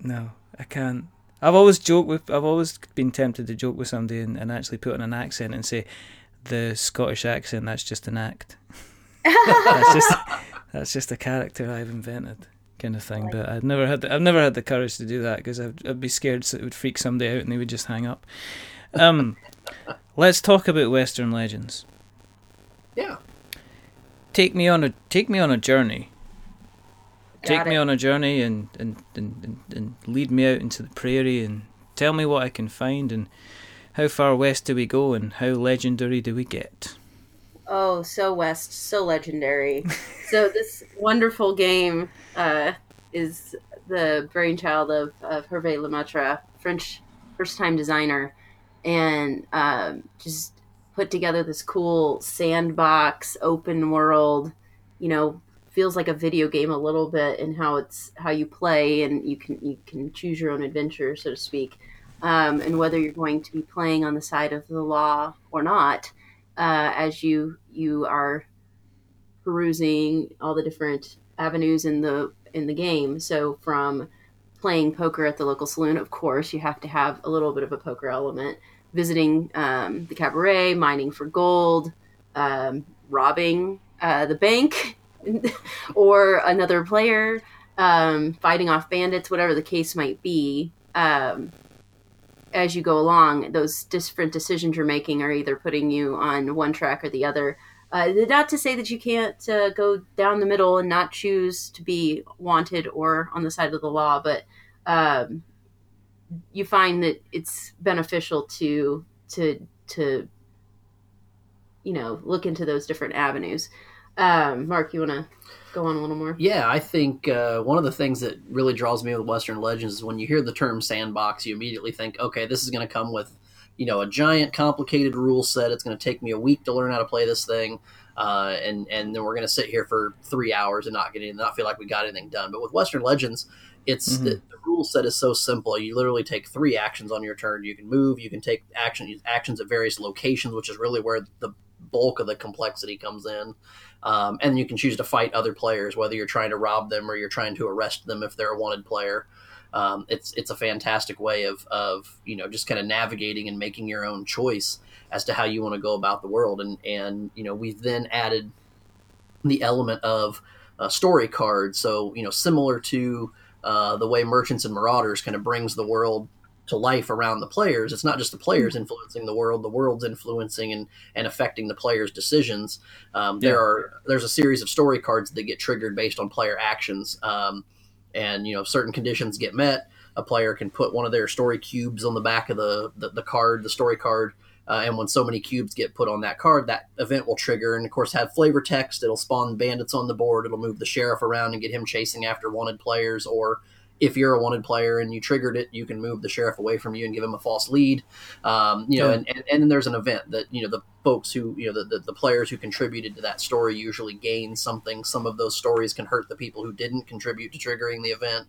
No, I can't. I've always joked with. I've always been tempted to joke with somebody and, and actually put on an accent and say, the Scottish accent. That's just an act. that's just that's just a character I've invented, kind of thing. But I've never had the, I've never had the courage to do that because I'd, I'd be scared that it would freak somebody out and they would just hang up. Um, let's talk about Western Legends. Yeah. Take me on a take me on a journey. Got take me on a journey and, and, and, and, and lead me out into the prairie and tell me what I can find and how far west do we go and how legendary do we get? Oh, so West, so legendary. so this wonderful game uh, is the brainchild of, of Hervé Lemaitre, French first-time designer, and um, just put together this cool sandbox, open world. You know, feels like a video game a little bit in how it's how you play, and you can you can choose your own adventure, so to speak. Um, and whether you're going to be playing on the side of the law or not, uh, as you you are perusing all the different avenues in the in the game. So from playing poker at the local saloon, of course, you have to have a little bit of a poker element. Visiting um, the cabaret, mining for gold, um, robbing uh, the bank or another player, um, fighting off bandits, whatever the case might be. Um, as you go along, those different decisions you're making are either putting you on one track or the other. Uh, not to say that you can't uh, go down the middle and not choose to be wanted or on the side of the law, but um, you find that it's beneficial to to to you know look into those different avenues. Um, Mark, you want to go on a little more? Yeah, I think uh, one of the things that really draws me with Western Legends is when you hear the term sandbox, you immediately think, okay, this is going to come with, you know, a giant, complicated rule set. It's going to take me a week to learn how to play this thing, uh, and and then we're going to sit here for three hours and not get in, not feel like we got anything done. But with Western Legends, it's Mhm. the, the rule set is so simple. You literally take three actions on your turn. You can move. You can take action actions at various locations, which is really where the bulk of the complexity comes in. Um, and you can choose to fight other players, whether you're trying to rob them or you're trying to arrest them if they're a wanted player. Um, it's it's a fantastic way of of you know just kind of navigating and making your own choice as to how you want to go about the world. And and you know we've then added the element of uh, story cards. So you know similar to uh, the way Merchants and Marauders kind of brings the world to life around the players. It's not just the players influencing the world; the world's influencing and, and affecting the players' decisions. Um, Yeah. There are there's a series of story cards that get triggered based on player actions, um, and you know if certain conditions get met, a player can put one of their story cubes on the back of the the, the card, the story card. Uh, and when so many cubes get put on that card, that event will trigger and, of course, have flavor text. It'll spawn bandits on the board. It'll move the sheriff around and get him chasing after wanted players. Or if you're a wanted player and you triggered it, you can move the sheriff away from you and give him a false lead. Um, you know, Yeah. and, and, and then there's an event that, you know, the folks who, you know, the, the, the players who contributed to that story usually gain something. Some of those stories can hurt the people who didn't contribute to triggering the event.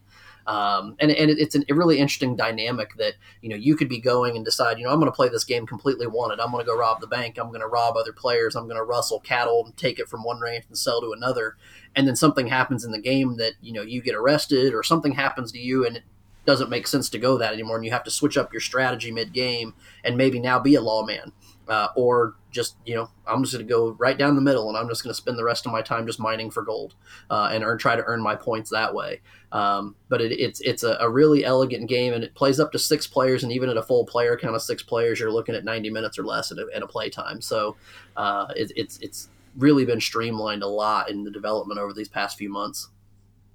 Um, and and it, it's an, a really interesting dynamic that you know you could be going and decide you know I'm going to play this game completely wanted. I'm going to go rob the bank. I'm going to rob other players. I'm going to rustle cattle and take it from one ranch and sell to another. And then something happens in the game that you know you get arrested or something happens to you and it doesn't make sense to go that anymore. And you have to switch up your strategy mid game and maybe now be a lawman. Uh, or just you know I'm just going to go right down the middle and I'm just going to spend the rest of my time just mining for gold uh, and earn try to earn my points that way. Um, but it, it's it's a, a really elegant game and it plays up to six players and even at a full player count of six players you're looking at 90 minutes or less at a, at a play time. So uh, it, it's it's really been streamlined a lot in the development over these past few months.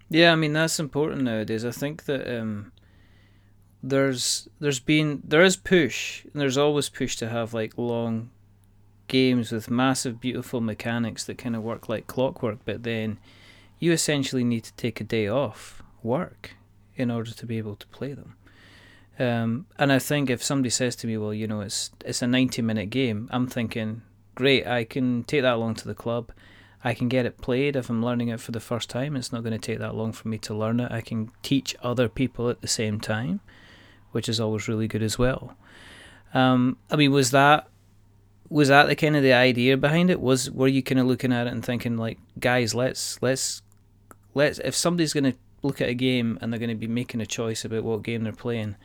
Yeah, I mean that's important nowadays. I think that um, there's there's been there is push and there's always push to have like long games with massive beautiful mechanics that kind of work like clockwork, but then you essentially need to take a day off work in order to be able to play them. Um, and I think if somebody says to me, "Well, you know, it's it's a ninety minute game," I'm thinking, "Great, I can take that along to the club. I can get it played if I'm learning it for the first time. It's not going to take that long for me to learn it. I can teach other people at the same time, which is always really good as well." Um, I mean, was that was that the kind of the idea behind it? Was were you kind of looking at it and thinking like, guys, let's let's let's if somebody's going to look at a game and they're going to be making a choice about what game they're playing,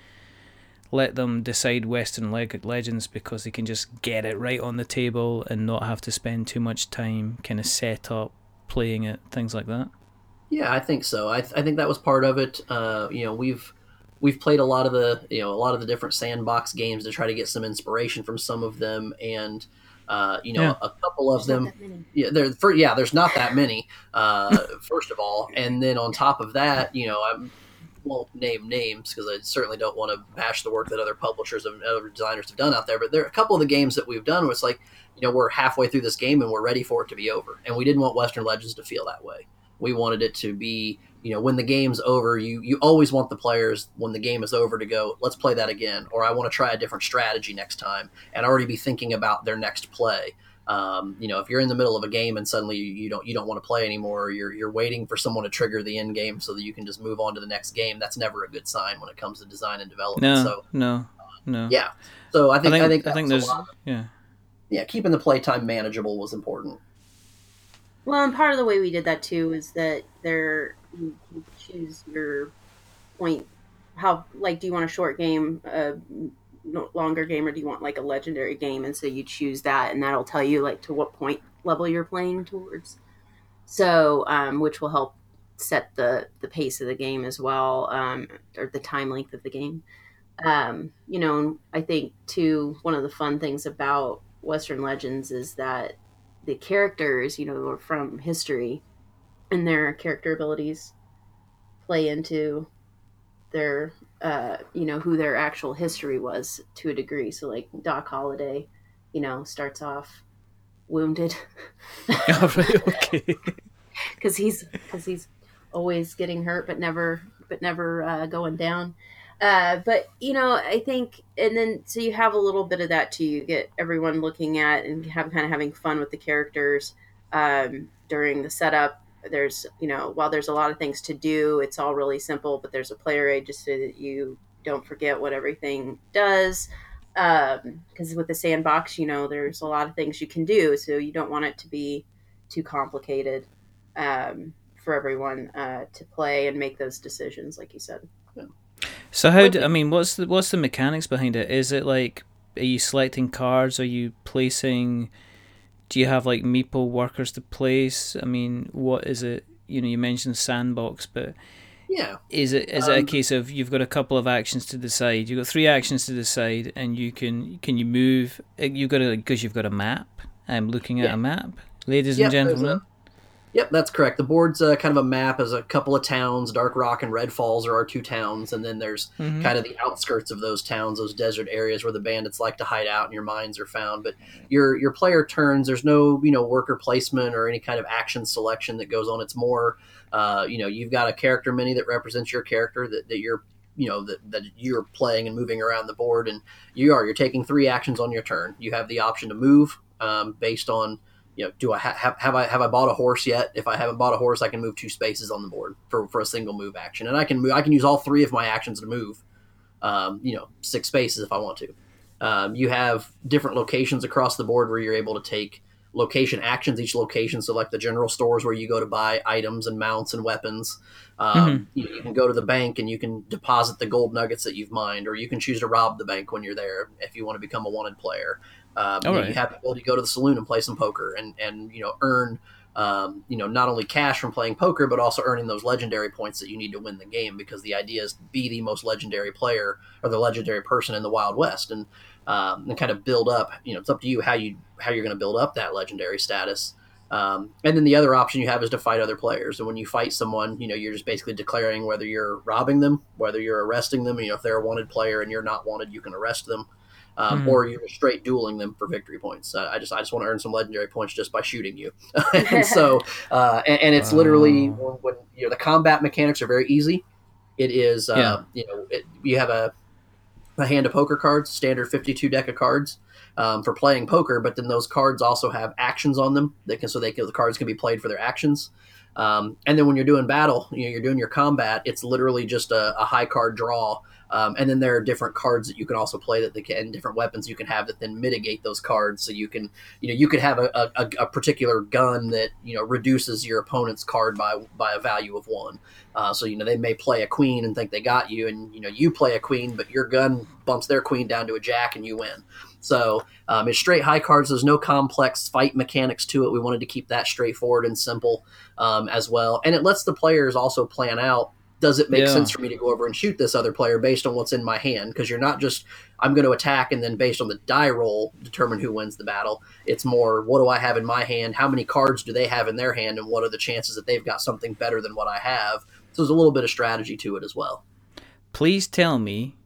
let them decide Western Leg- Legends because they can just get it right on the table and not have to spend too much time kind of set up playing it, things like that. Yeah, I think so. I, th- I think that was part of it. Uh, you know, we've we've played a lot of the you know a lot of the different sandbox games to try to get some inspiration from some of them, and uh, you know yeah. a couple of there's them. Yeah, there. For, yeah, there's not that many. Uh, first of all, and then on top of that, you know, I won't name names because I certainly don't want to bash the work that other publishers and other designers have done out there. But there are a couple of the games that we've done where it's like, you know, we're halfway through this game and we're ready for it to be over, and we didn't want Western Legends to feel that way. We wanted it to be you know when the game's over you you always want the players when the game is over to go let's play that again or i want to try a different strategy next time and already be thinking about their next play. Um, you know if you're in the middle of a game and suddenly you, you don't you don't want to play anymore you're, you're waiting for someone to trigger the end game so that you can just move on to the next game that's never a good sign when it comes to design and development no so no no. yeah. So i think i think, I think, I think there's yeah. Yeah keeping the playtime manageable was important. Well, and part of the way we did that too is that there you, choose your point. How like do you want a short game, a longer game, or do you want like a legendary game? And so you choose that, and that'll tell you like to what point level you're playing towards. So, um, which will help set the the pace of the game as well, um, or the time length of the game. Um, you know, I think too one of the fun things about Western Legends is that the characters, you know, are from history and their character abilities play into their uh, you know, who their actual history was to a degree. So like Doc Holliday, you know, starts off wounded. oh, okay. Cuz he's cuz he's always getting hurt but never but never uh, going down. Uh, but you know, I think, and then so you have a little bit of that too. You get everyone looking at and have kind of having fun with the characters um, during the setup. There's, you know, while there's a lot of things to do, it's all really simple. But there's a player aid just so that you don't forget what everything does. Because um, with the sandbox, you know, there's a lot of things you can do, so you don't want it to be too complicated um, for everyone uh, to play and make those decisions, like you said. So how do I mean? What's the what's the mechanics behind it? Is it like are you selecting cards? Are you placing? Do you have like meeple workers to place? I mean, what is it? You know, you mentioned sandbox, but yeah, is it is um, it a um, case of you've got a couple of actions to decide? You've got three actions to decide, and you can can you move? You've got to because you've got a map. I'm looking at yeah. a map, ladies and gentlemen. Yep, that's correct. The board's uh, kind of a map as a couple of towns. Dark Rock and Red Falls are our two towns, and then there's mm-hmm. kind of the outskirts of those towns, those desert areas where the bandits like to hide out and your mines are found. But your your player turns. There's no you know worker placement or any kind of action selection that goes on. It's more uh, you know you've got a character mini that represents your character that, that you're you know that, that you're playing and moving around the board, and you are you're taking three actions on your turn. You have the option to move um, based on you know, do I ha- have have I have I bought a horse yet? If I haven't bought a horse, I can move two spaces on the board for, for a single move action, and I can move. I can use all three of my actions to move. Um, you know, six spaces if I want to. Um, you have different locations across the board where you're able to take location actions. Each location, so like the general stores where you go to buy items and mounts and weapons. Um, mm-hmm. you, you, can go to the bank and you can deposit the gold nuggets that you've mined, or you can choose to rob the bank when you're there if you want to become a wanted player. Um, you, know, you, have the ability to go to the saloon and play some poker and, and you know earn um, you know not only cash from playing poker but also earning those legendary points that you need to win the game because the idea is to be the most legendary player or the legendary person in the Wild West and um, and kind of build up. You know, it's up to you how you how you're going to build up that legendary status. Um, and then the other option you have is to fight other players. And when you fight someone, you know, you're just basically declaring whether you're robbing them, whether you're arresting them. You know, if they're a wanted player and you're not wanted, you can arrest them um, mm-hmm. or you're straight dueling them for victory points. Uh, I just I just want to earn some legendary points just by shooting you, and so uh, and, and, it's literally when, when, you know the combat mechanics are very easy. It is uh, yeah. you know it, you have a a hand of poker cards, standard 52 deck of cards um, for playing poker, but then those cards also have actions on them. They can so they can, the cards can be played for their actions. Um, and then when you're doing battle, you know, you're doing your combat. It's literally just a, a high card draw um, and then there are different cards that you can also play that they can, different weapons you can have that then mitigate those cards. So you can, you know, you could have a, a, a particular gun that you know reduces your opponent's card by by a value of one. Uh, so you know they may play a queen and think they got you, and you know you play a queen, but your gun bumps their queen down to a jack, and you win. So um, it's straight high cards. There's no complex fight mechanics to it. We wanted to keep that straightforward and simple um, as well, and it lets the players also plan out does it make yeah. sense for me to go over and shoot this other player based on what's in my hand? Because you're not just I'm going to attack and then based on the die roll determine who wins the battle. It's more what do I have in my hand? How many cards do they have in their hand, and what are the chances that they've got something better than what I have? So there's a little bit of strategy to it as well. Please tell me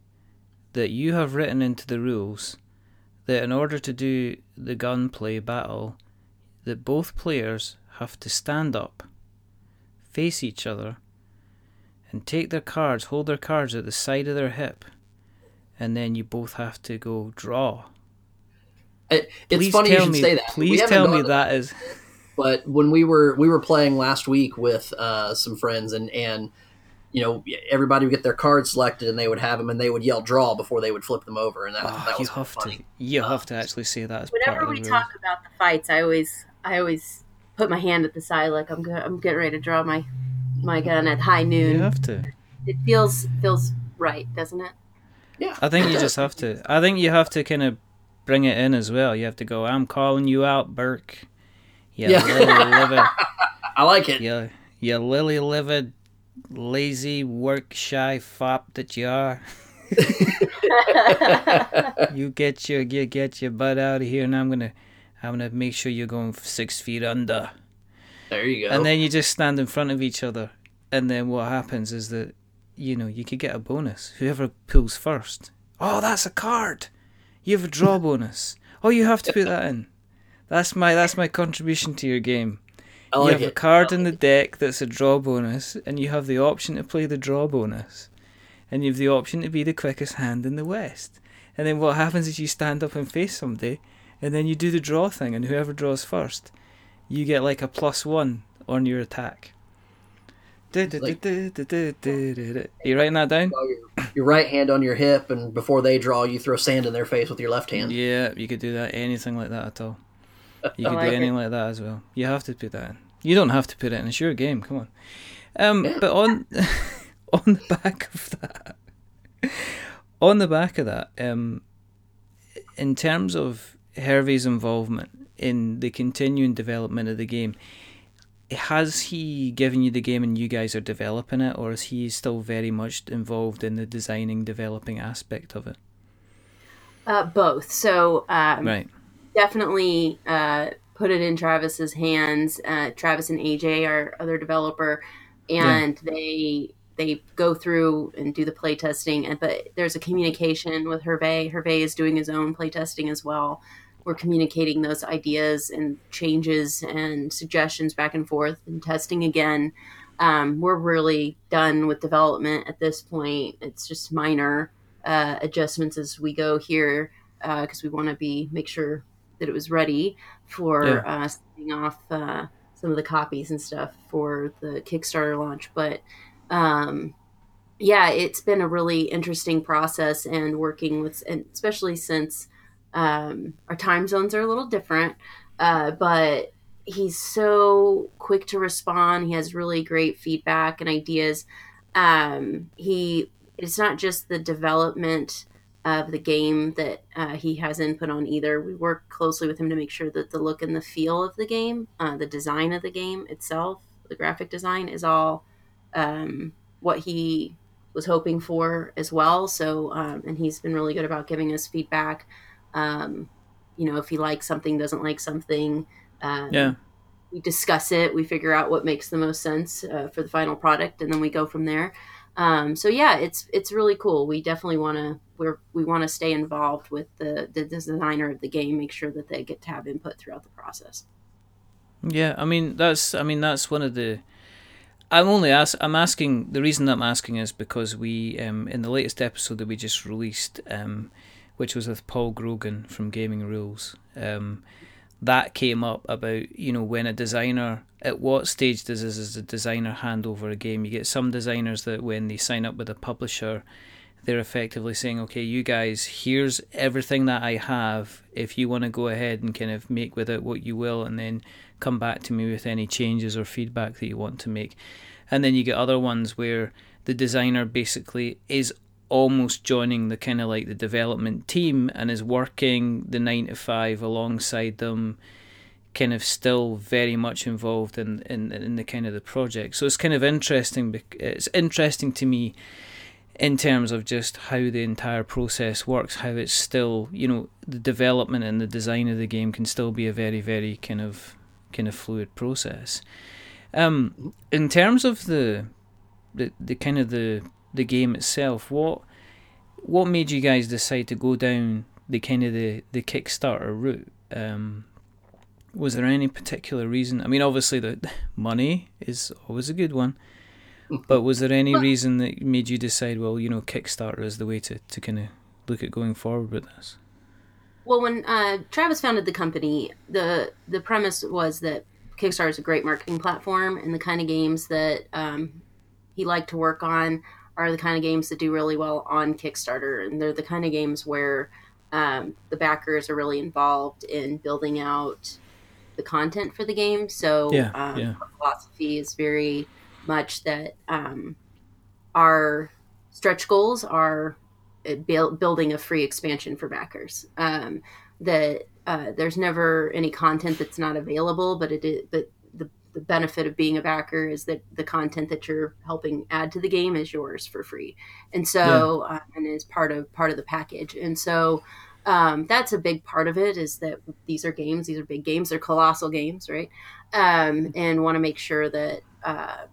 that you have written into the rules that in order to do the gunplay battle, that both players have to stand up, face each other and take their cards, hold their cards at the side of their hip, and then you both have to go draw. It, it's please funny you should me, say that. Please tell me that is. But when we were we were playing last week with uh, some friends and and you know everybody would get their cards selected and they would have them and they would yell draw before they would flip them over and that, oh, that was you have funny. To, you have to actually say that. whenever we talk about the fights, I always I always put my hand at the side like I'm good. I'm getting ready to draw my my gun at high noon. You have to. It feels feels right, doesn't it? Yeah. I think you just have to. I think you have to kind of bring it in as well. You have to go. I'm calling you out, Burke. You yeah. lily livered. I like it. You, you lily livered, lazy, work shy fop that you are. you get your you get your butt out of here, and I'm gonna I'm gonna make sure you're going six feet under. There you go. And then you just stand in front of each other, and then what happens is that you know you could get a bonus. Whoever pulls first. Oh, that's a card. You have a draw bonus. Oh, you have to put that in. That's my that's my contribution to your game. Like you have it. a card in the deck that's a draw bonus, and you have the option to play the draw bonus, and you have the option to be the quickest hand in the West. And then what happens is you stand up and face somebody, and then you do the draw thing, and whoever draws first you get like a plus one on your attack. Like, you writing that down? Oh, your right hand on your hip, and before they draw, you throw sand in their face with your left hand. Yeah, you could do that. Anything like that at all. You could like do anything it. like that as well. You have to put that in. You don't have to put it in. It's your game. Come on. Um, but on on the back of that, on the back of that, um, in terms of Hervé's involvement in the continuing development of the game, has he given you the game and you guys are developing it, or is he still very much involved in the designing, developing aspect of it? Uh, both. So, um, right. definitely uh, put it in Travis's hands. Uh, Travis and AJ are other developer, and yeah. they they go through and do the play testing. And but there's a communication with Hervé. Hervé is doing his own play testing as well we're communicating those ideas and changes and suggestions back and forth and testing again. Um, we're really done with development at this point. It's just minor uh, adjustments as we go here because uh, we want to be make sure that it was ready for yeah. uh, sending off uh, some of the copies and stuff for the Kickstarter launch. But um, yeah, it's been a really interesting process and working with, and especially since um, our time zones are a little different, uh, but he's so quick to respond. He has really great feedback and ideas. Um, he it's not just the development of the game that uh, he has input on either. We work closely with him to make sure that the look and the feel of the game, uh, the design of the game itself, the graphic design is all um, what he was hoping for as well. So, um, and he's been really good about giving us feedback um, you know, if he likes something, doesn't like something. Um, yeah. We discuss it. We figure out what makes the most sense uh, for the final product, and then we go from there. Um, so yeah, it's it's really cool. We definitely want to we're we want to stay involved with the the designer of the game, make sure that they get to have input throughout the process. Yeah, I mean that's I mean that's one of the. I'm only ask I'm asking the reason I'm asking is because we um in the latest episode that we just released um which was with Paul Grogan from Gaming Rules. Um, that came up about you know when a designer at what stage does as a designer hand over a game? You get some designers that when they sign up with a publisher, they're effectively saying, okay, you guys, here's everything that I have. If you want to go ahead and kind of make with it what you will, and then come back to me with any changes or feedback that you want to make. And then you get other ones where the designer basically is almost joining the kind of like the development team and is working the nine to five alongside them kind of still very much involved in, in, in the kind of the project. So it's kind of interesting. It's interesting to me in terms of just how the entire process works, how it's still, you know, the development and the design of the game can still be a very, very kind of kind of fluid process. Um, in terms of the, the the kind of the the game itself, what what made you guys decide to go down the kind of the, the Kickstarter route? Um, was there any particular reason? I mean, obviously the money is always a good one, but was there any reason that made you decide, well, you know, Kickstarter is the way to, to kind of look at going forward with this? Well, when uh, Travis founded the company, the the premise was that Kickstarter is a great marketing platform, and the kind of games that um, he liked to work on are the kind of games that do really well on Kickstarter, and they're the kind of games where um, the backers are really involved in building out the content for the game. So yeah, um, yeah. philosophy is very much that um, our stretch goals are uh, build, building a free expansion for backers. Um, that uh, there's never any content that's not available, but it is, but the, the benefit of being a backer is that the content that you're helping add to the game is yours for free, and so yeah. uh, and is part of part of the package. And so um, that's a big part of it is that these are games these are big games they're colossal games right? Um, and want to make sure that uh,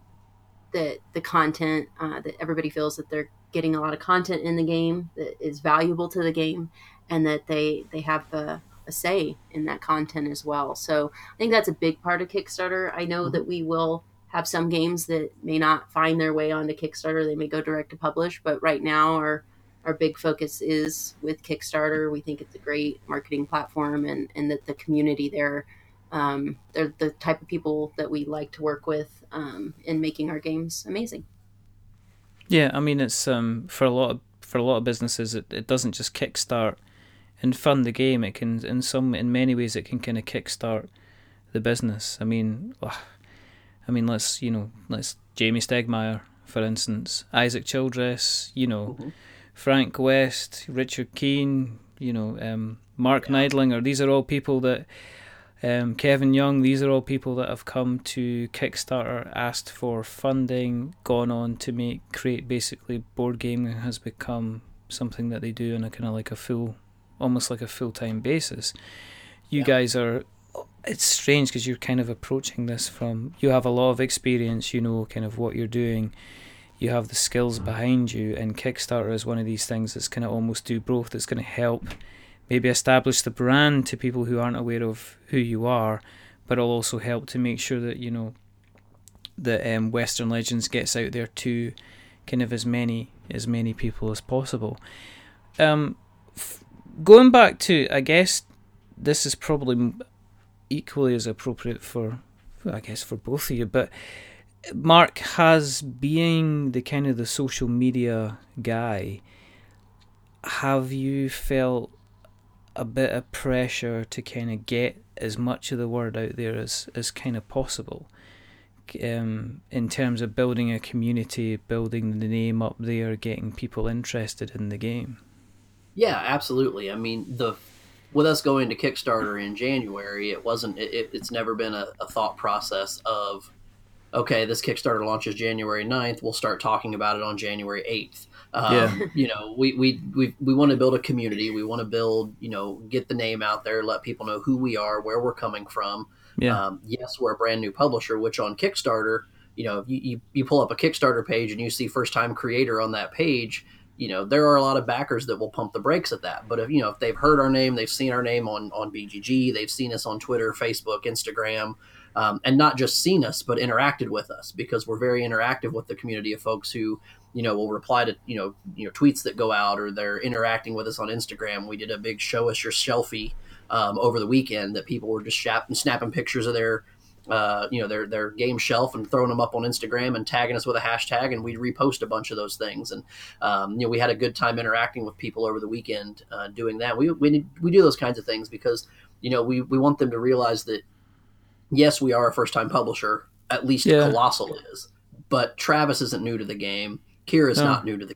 that the content uh, that everybody feels that they're getting a lot of content in the game that is valuable to the game and that they they have a, a say in that content as well. So i think that's a big part of kickstarter. I know mm-hmm. that we will have some games that may not find their way onto kickstarter. They may go direct to publish but right now our our big focus is with Kickstarter. We think it's a great marketing platform, and and that the community there, um, they're the type of people that we like to work with um, in making our games amazing. Yeah, I mean it's um, for a lot of for a lot of businesses, it, it doesn't just kickstart and fund the game. It can in some in many ways it can kind of kickstart the business. I mean, ugh, I mean let's you know let's Jamey Stegmaier for instance, Isaac Childres, you know. Mm-hmm Frank West, Richard Keene, you know, um, Mark yeah. Neidlinger. These are all people that um, Kevin Young. These are all people that have come to Kickstarter, asked for funding, gone on to make create basically board gaming has become something that they do on a kind of like a full, almost like a full time basis. You yeah. guys are. It's strange because you're kind of approaching this from you have a lot of experience. You know, kind of what you're doing you have the skills behind you and kickstarter is one of these things that's going to almost do both That's going to help maybe establish the brand to people who aren't aware of who you are but it'll also help to make sure that you know that um, western legends gets out there to kind of as many as many people as possible. Um, f- going back to i guess this is probably equally as appropriate for i guess for both of you but Mark has being the kind of the social media guy. Have you felt a bit of pressure to kind of get as much of the word out there as as kind of possible? Um, in terms of building a community, building the name up there, getting people interested in the game. Yeah, absolutely. I mean, the with us going to Kickstarter in January, it wasn't. It, it's never been a, a thought process of okay, this Kickstarter launches January 9th. We'll start talking about it on January 8th. Um, yeah. You know, we, we, we, we want to build a community. We want to build, you know, get the name out there, let people know who we are, where we're coming from. Yeah. Um, yes, we're a brand new publisher, which on Kickstarter, you know, you, you, you pull up a Kickstarter page and you see first time creator on that page, you know, there are a lot of backers that will pump the brakes at that. But if, you know, if they've heard our name, they've seen our name on, on BGG, they've seen us on Twitter, Facebook, Instagram, um, and not just seen us, but interacted with us because we're very interactive with the community of folks who, you know, will reply to you know you know tweets that go out or they're interacting with us on Instagram. We did a big show us your shelfie um, over the weekend that people were just snapping, pictures of their uh, you know their their game shelf and throwing them up on Instagram and tagging us with a hashtag, and we'd repost a bunch of those things. And um, you know we had a good time interacting with people over the weekend uh, doing that. We we we do those kinds of things because you know we we want them to realize that yes, we are a first time publisher. At least yeah. Kolossal is, but Travis isn't new to the game. Kira's no. not new to the.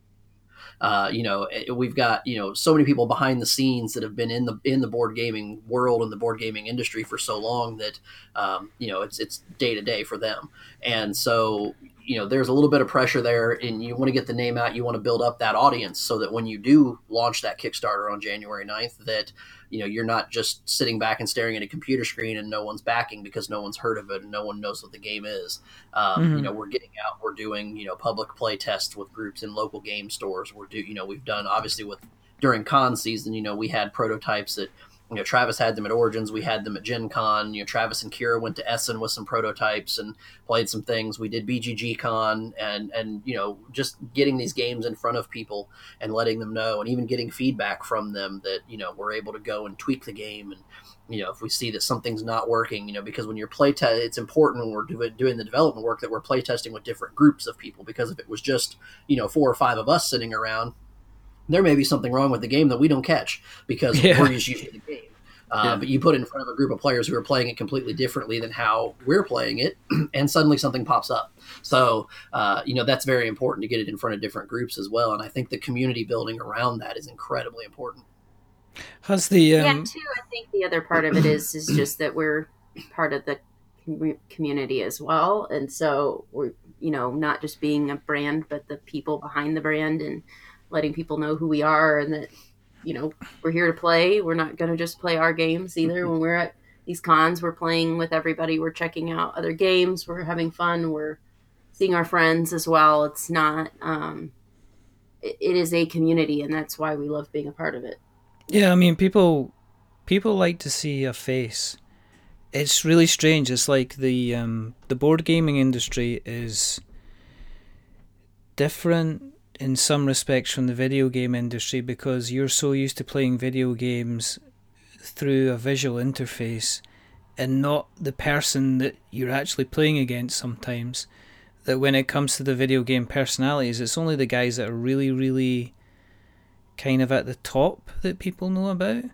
uh, you know, eh, we've got you know so many people behind the scenes that have been in the in the board gaming world and the board gaming industry for so long that um, you know it's it's day to day for them, and so you know there's a little bit of pressure there and you want to get the name out you want to build up that audience so that when you do launch that kickstarter on january 9th that you know you're not just sitting back and staring at a computer screen and no one's backing because no one's heard of it and no one knows what the game is um, mm-hmm. you know we're getting out we're doing you know public play tests with groups in local game stores we're do you know we've done obviously with during con season you know we had prototypes that you know, Travis had them at Origins. We had them at Gen Con. You know, Travis and Kira went to Essen with some prototypes and played some things. We did BGG Con and, and, you know, just getting these games in front of people and letting them know and even getting feedback from them that, you know, we're able to go and tweak the game. And, you know, if we see that something's not working, you know, because when you're play it's important when we're doing, doing the development work that we're play testing with different groups of people. Because if it was just, you know, four or five of us sitting around, there may be something wrong with the game that we don't catch because yeah. we're just using the game. Uh, yeah. But you put it in front of a group of players who are playing it completely differently than how we're playing it, and suddenly something pops up. So, uh, you know, that's very important to get it in front of different groups as well. And I think the community building around that is incredibly important. How's the um... yeah? Too, I think the other part of it is is just that we're part of the community as well, and so we're you know not just being a brand, but the people behind the brand and letting people know who we are and that you know we're here to play. We're not going to just play our games either. Mm-hmm. when we're at these cons we're playing with everybody. We're checking out other games. We're having fun. We're seeing our friends as well. It's not um it, it is a community and that's why we love being a part of it. Yeah i mean people people like to see a face. It's really strange. It's like the um the board gaming industry is different in some respects from the video game industry because you're so used to playing video games through a visual interface and not the person that you're actually playing against sometimes that when it comes to the video game personalities it's only the guys that are really really kind of at the top that people know about.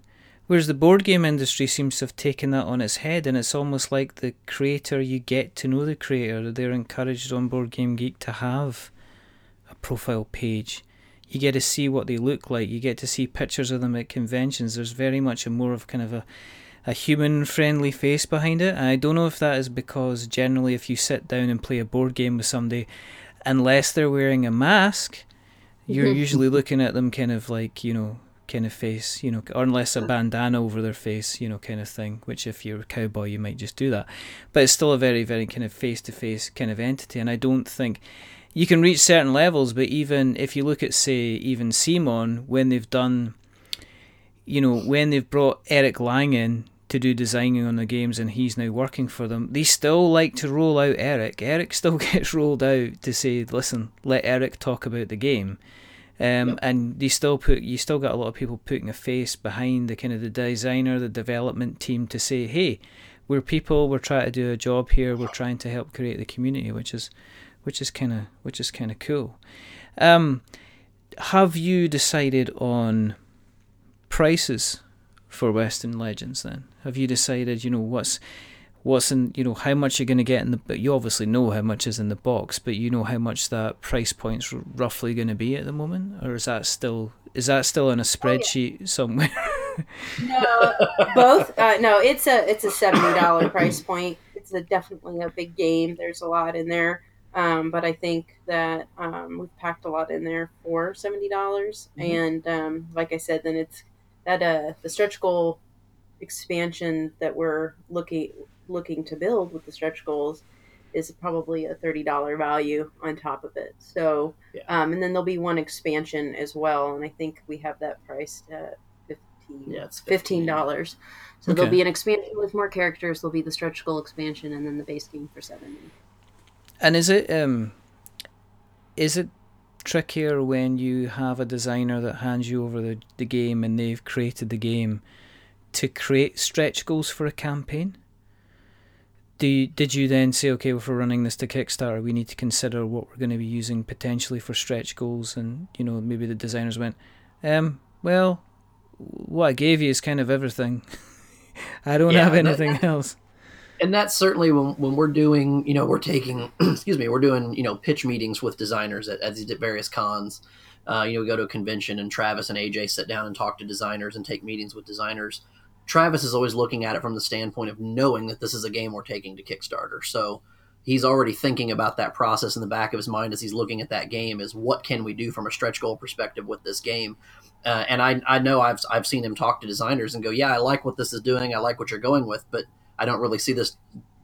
Whereas the board game industry seems to have taken that on its head and it's almost like the creator you get to know the creator they're encouraged on board game geek to have profile page. You get to see what they look like. You get to see pictures of them at conventions. There's very much a more of kind of a a human friendly face behind it. And I don't know if that is because generally if you sit down and play a board game with somebody, unless they're wearing a mask, you're usually looking at them kind of like, you know, kind of face, you know, or unless a bandana over their face, you know, kind of thing, which if you're a cowboy, you might just do that. But it's still a very, very kind of face to face kind of entity. And I don't think you can reach certain levels, but even if you look at, say, even CMON when they've done, you know, when they've brought Eric Lang in to do designing on the games and he's now working for them, they still like to roll out Eric. Eric still gets rolled out to say, listen, let Eric talk about the game. Um, yep. And they still put you still got a lot of people putting a face behind the kind of the designer, the development team to say, hey, we're people, we're trying to do a job here, we're trying to help create the community, which is which is kind of which is kind of cool. Um, have you decided on prices for Western Legends? Then have you decided? You know what's what's in you know how much you're going to get in the but you obviously know how much is in the box but you know how much that price point's roughly going to be at the moment or is that still is that still in a spreadsheet oh, yeah. somewhere no both uh, no it's a it's a $70 price point it's a definitely a big game there's a lot in there um, but I think that um, we've packed a lot in there for seventy dollars, mm-hmm. and um, like I said, then it's that uh, the stretch goal expansion that we're looking looking to build with the stretch goals is probably a thirty dollar value on top of it. So, yeah. um, and then there'll be one expansion as well, and I think we have that priced at fifteen. Yeah, fifteen dollars. So okay. there'll be an expansion with more characters. There'll be the stretch goal expansion, and then the base game for seventy. And is it um, is it trickier when you have a designer that hands you over the, the game and they've created the game to create stretch goals for a campaign? Do you, did you then say, okay, well, if we're running this to Kickstarter, we need to consider what we're going to be using potentially for stretch goals? And, you know, maybe the designers went, um, well, what I gave you is kind of everything. I don't yeah, have anything that, else and that's certainly when, when we're doing you know we're taking excuse me we're doing you know pitch meetings with designers at, at these various cons uh, you know, we go to a convention and Travis and AJ sit down and talk to designers and take meetings with designers. Travis is always looking at it from the standpoint of knowing that this is a game we're taking to Kickstarter. So he's already thinking about that process in the back of his mind as he's looking at that game is what can we do from a stretch goal perspective with this game uh, and I, I know I've, I've seen him talk to designers and go yeah i like what this is doing i like what you're going with but i don't really see this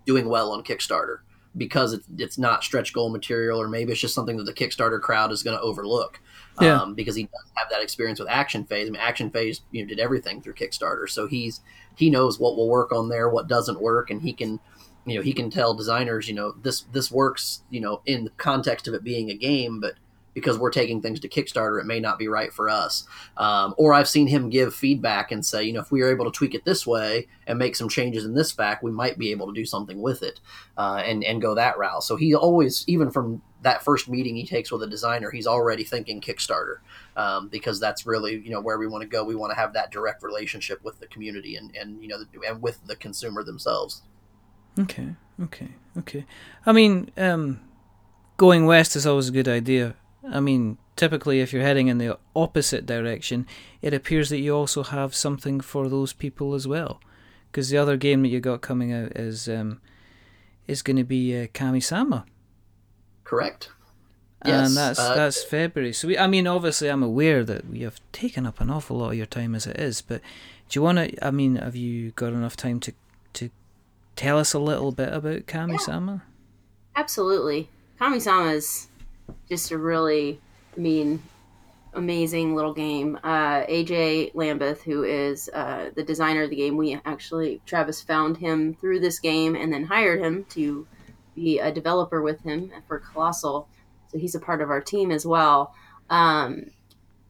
doing well on kickstarter because it's, it's not stretch goal material or maybe it's just something that the kickstarter crowd is going to overlook yeah. Um, because he does have that experience with action phase i mean action phase you know did everything through kickstarter so he's he knows what will work on there what doesn't work and he can you know he can tell designers you know this this works you know in the context of it being a game but because we're taking things to kickstarter it may not be right for us um, or i've seen him give feedback and say you know if we are able to tweak it this way and make some changes in this fact we might be able to do something with it uh, and and go that route so he always even from that first meeting he takes with a designer he's already thinking kickstarter um, because that's really you know where we want to go we want to have that direct relationship with the community and and you know and with the consumer themselves Okay, okay, okay. I mean, um, going west is always a good idea. I mean, typically, if you're heading in the opposite direction, it appears that you also have something for those people as well. Because the other game that you got coming out is um, is going to be uh, Kami-sama. Correct. Yes, and that's uh, that's February. So we, I mean, obviously, I'm aware that we have taken up an awful lot of your time as it is. But do you want to? I mean, have you got enough time to to tell us a little bit about Kami-sama? Yeah. Absolutely. Kami-sama is just a really, I mean, amazing little game. Uh, AJ Lambeth, who is uh, the designer of the game, we actually, Travis found him through this game and then hired him to be a developer with him for Kolossal. So he's a part of our team as well. Um,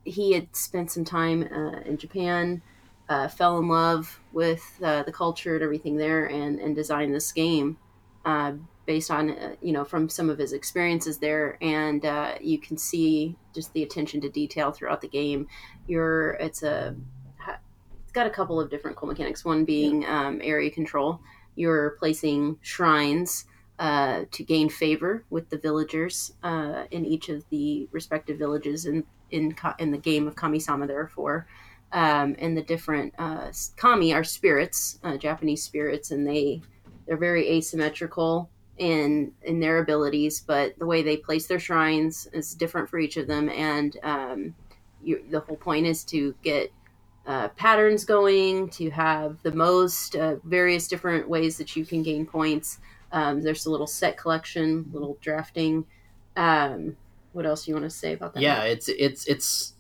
he had spent some time uh, in Japan uh, fell in love with uh, the culture and everything there and, and designed this game uh, based on, uh, you know, from some of his experiences there. And uh, you can see just the attention to detail throughout the game. You're, it's a, it's got a couple of different cool mechanics. One being um, area control. You're placing shrines uh, to gain favor with the villagers in each of the respective villages in, in, in the game of Kami-sama, therefore um, and the different uh, kami are spirits, uh, Japanese spirits, and they they're very asymmetrical in in their abilities, but the way they place their shrines is different for each of them, and um, you, the whole point is to get uh, patterns going, to have the most uh, various different ways that you can gain points. Um, there's a little set collection, little drafting. Um, what else do you want to say about that? Yeah, it's it's it's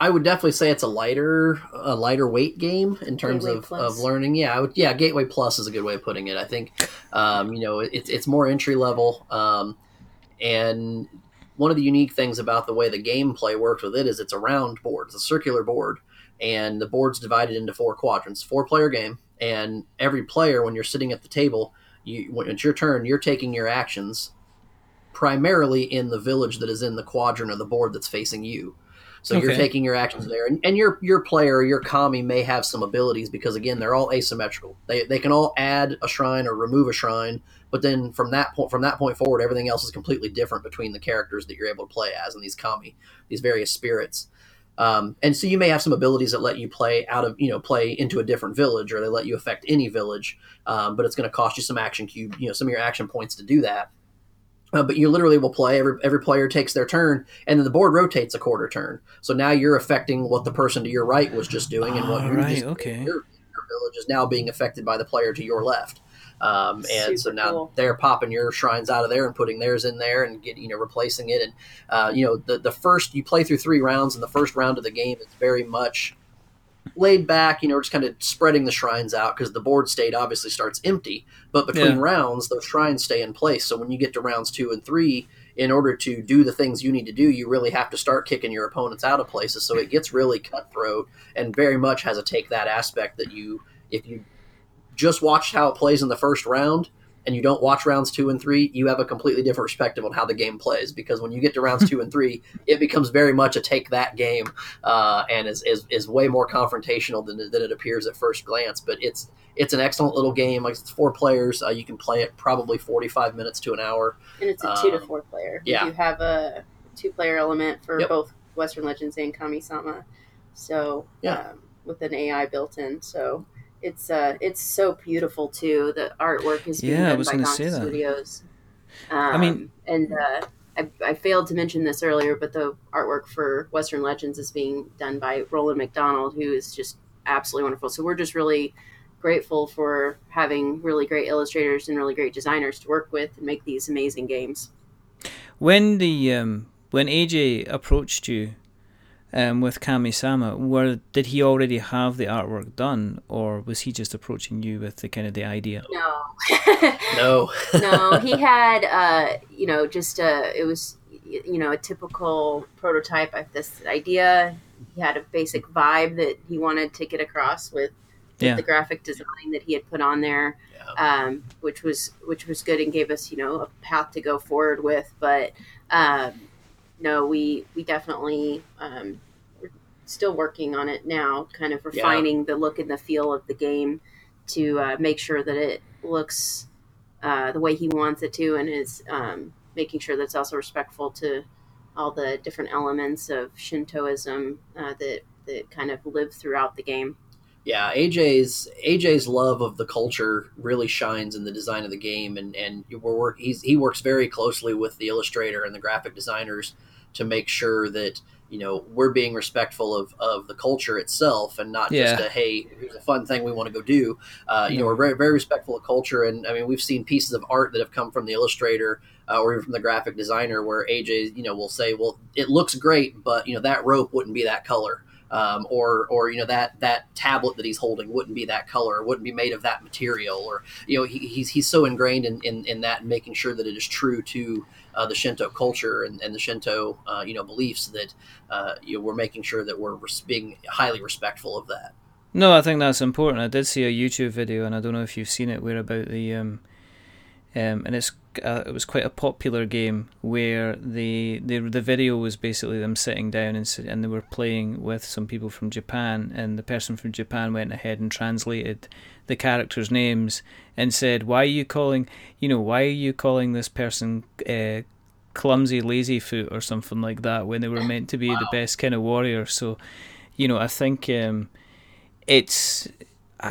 I would definitely say it's a lighter, a lighter weight game in terms of, of learning. Yeah, would, yeah, Gateway Plus is a good way of putting it. I think, um, you know, it's it's more entry level, um, and one of the unique things about the way the gameplay works with it is it's a round board, it's a circular board, and the board's divided into four quadrants, four player game, and every player when you're sitting at the table, you when it's your turn, you're taking your actions primarily in the village that is in the quadrant of the board that's facing you. So okay. you're taking your actions there, and, and your your player, your kami may have some abilities because again they're all asymmetrical. They they can all add a shrine or remove a shrine, but then from that point from that point forward, everything else is completely different between the characters that you're able to play as and these kami, these various spirits. Um, and so you may have some abilities that let you play out of you know play into a different village, or they let you affect any village, um, but it's going to cost you some action cube, you know, some of your action points to do that. Uh, but you literally will play every every player takes their turn, and then the board rotates a quarter turn. So now you're affecting what the person to your right was just doing, and what oh, you right, just okay. Your, your, village is now being affected by the player to your left. Um, and Super so now cool. they're popping your shrines out of there and putting theirs in there and get you know replacing it. And uh, you know the the first you play through three rounds, and the first round of the game is very much laid back, you know, just kind of spreading the shrines out because the board state obviously starts empty. But between yeah. rounds, those shrines stay in place. So when you get to rounds two and three, in order to do the things you need to do, you really have to start kicking your opponents out of places. So it gets really cutthroat and very much has a take that aspect that you, if you just watched how it plays in the first round, and you don't watch rounds two and three, you have a completely different perspective on how the game plays. Because when you get to rounds two and three, it becomes very much a take that game, uh, and is, is, is way more confrontational than, than it appears at first glance. But it's it's an excellent little game. Like it's four players, uh, you can play it probably forty five minutes to an hour. And it's a two um, to four player. Yeah, you have a two player element for yep. both Western Legends and Kami-sama. So yeah. Um, with an AI built in. So it's uh it's so beautiful too. The artwork is being yeah, done I was by gonna Gonka say that. Studios. Um, I mean- and uh, I, I failed to mention this earlier, but the artwork for Western Legends is being done by Roland MacDonald, who is just absolutely wonderful. So we're just really grateful for having really great illustrators and really great designers to work with and make these amazing games. When the um, when AJ approached you um, with Kami-sama, were did he already have the artwork done, or was he just approaching you with the kind of the idea? No, No. no, he had, uh, you know, just a, it was, you know, a typical prototype of this idea. He had a basic vibe that he wanted to get across with, with Yeah. the graphic design that he had put on there, um, which was which was good and gave us, you know, a path to go forward with. But um, no, we we definitely um, we're still working on it now, kind of Yeah. refining the look and the feel of the game to uh, make sure that it looks uh, the way he wants it to, and is um, making sure that it's also respectful to all the different elements of Shintoism uh, that that kind of live throughout the game. Yeah, AJ's AJ's love of the culture really shines in the design of the game, and and we're work. He's, he works very closely with the illustrator and the graphic designers to make sure that you know we're being respectful of, of the culture itself, and not just a hey, here's a fun thing we want to go do. Uh, you know, we're very very respectful of culture, and I mean we've seen pieces of art that have come from the illustrator. Uh, or even from the graphic designer, where AJ, you know, will say, "Well, it looks great, but you know that rope wouldn't be that color." Um, or or you know that that tablet that he's holding wouldn't be that color, wouldn't be made of that material, or you know he, he's he's so ingrained in, in, in that, making sure that it is true to uh, the Shinto culture and, and the Shinto uh, you know beliefs that uh, you know, we're making sure that we're res- being highly respectful of that. No, I think that's important. I did see a YouTube video, and I don't know if you've seen it, where about the um, um, and it's uh, it was quite a popular game where the the the video was basically them sitting down and and they were playing with some people from Japan, and the person from Japan went ahead and translated the characters' names and said, "Why are you calling? You know, why are you calling this person?" Uh, clumsy lazy foot or something like that when they were meant to be the best kind of warrior so you know i think um it's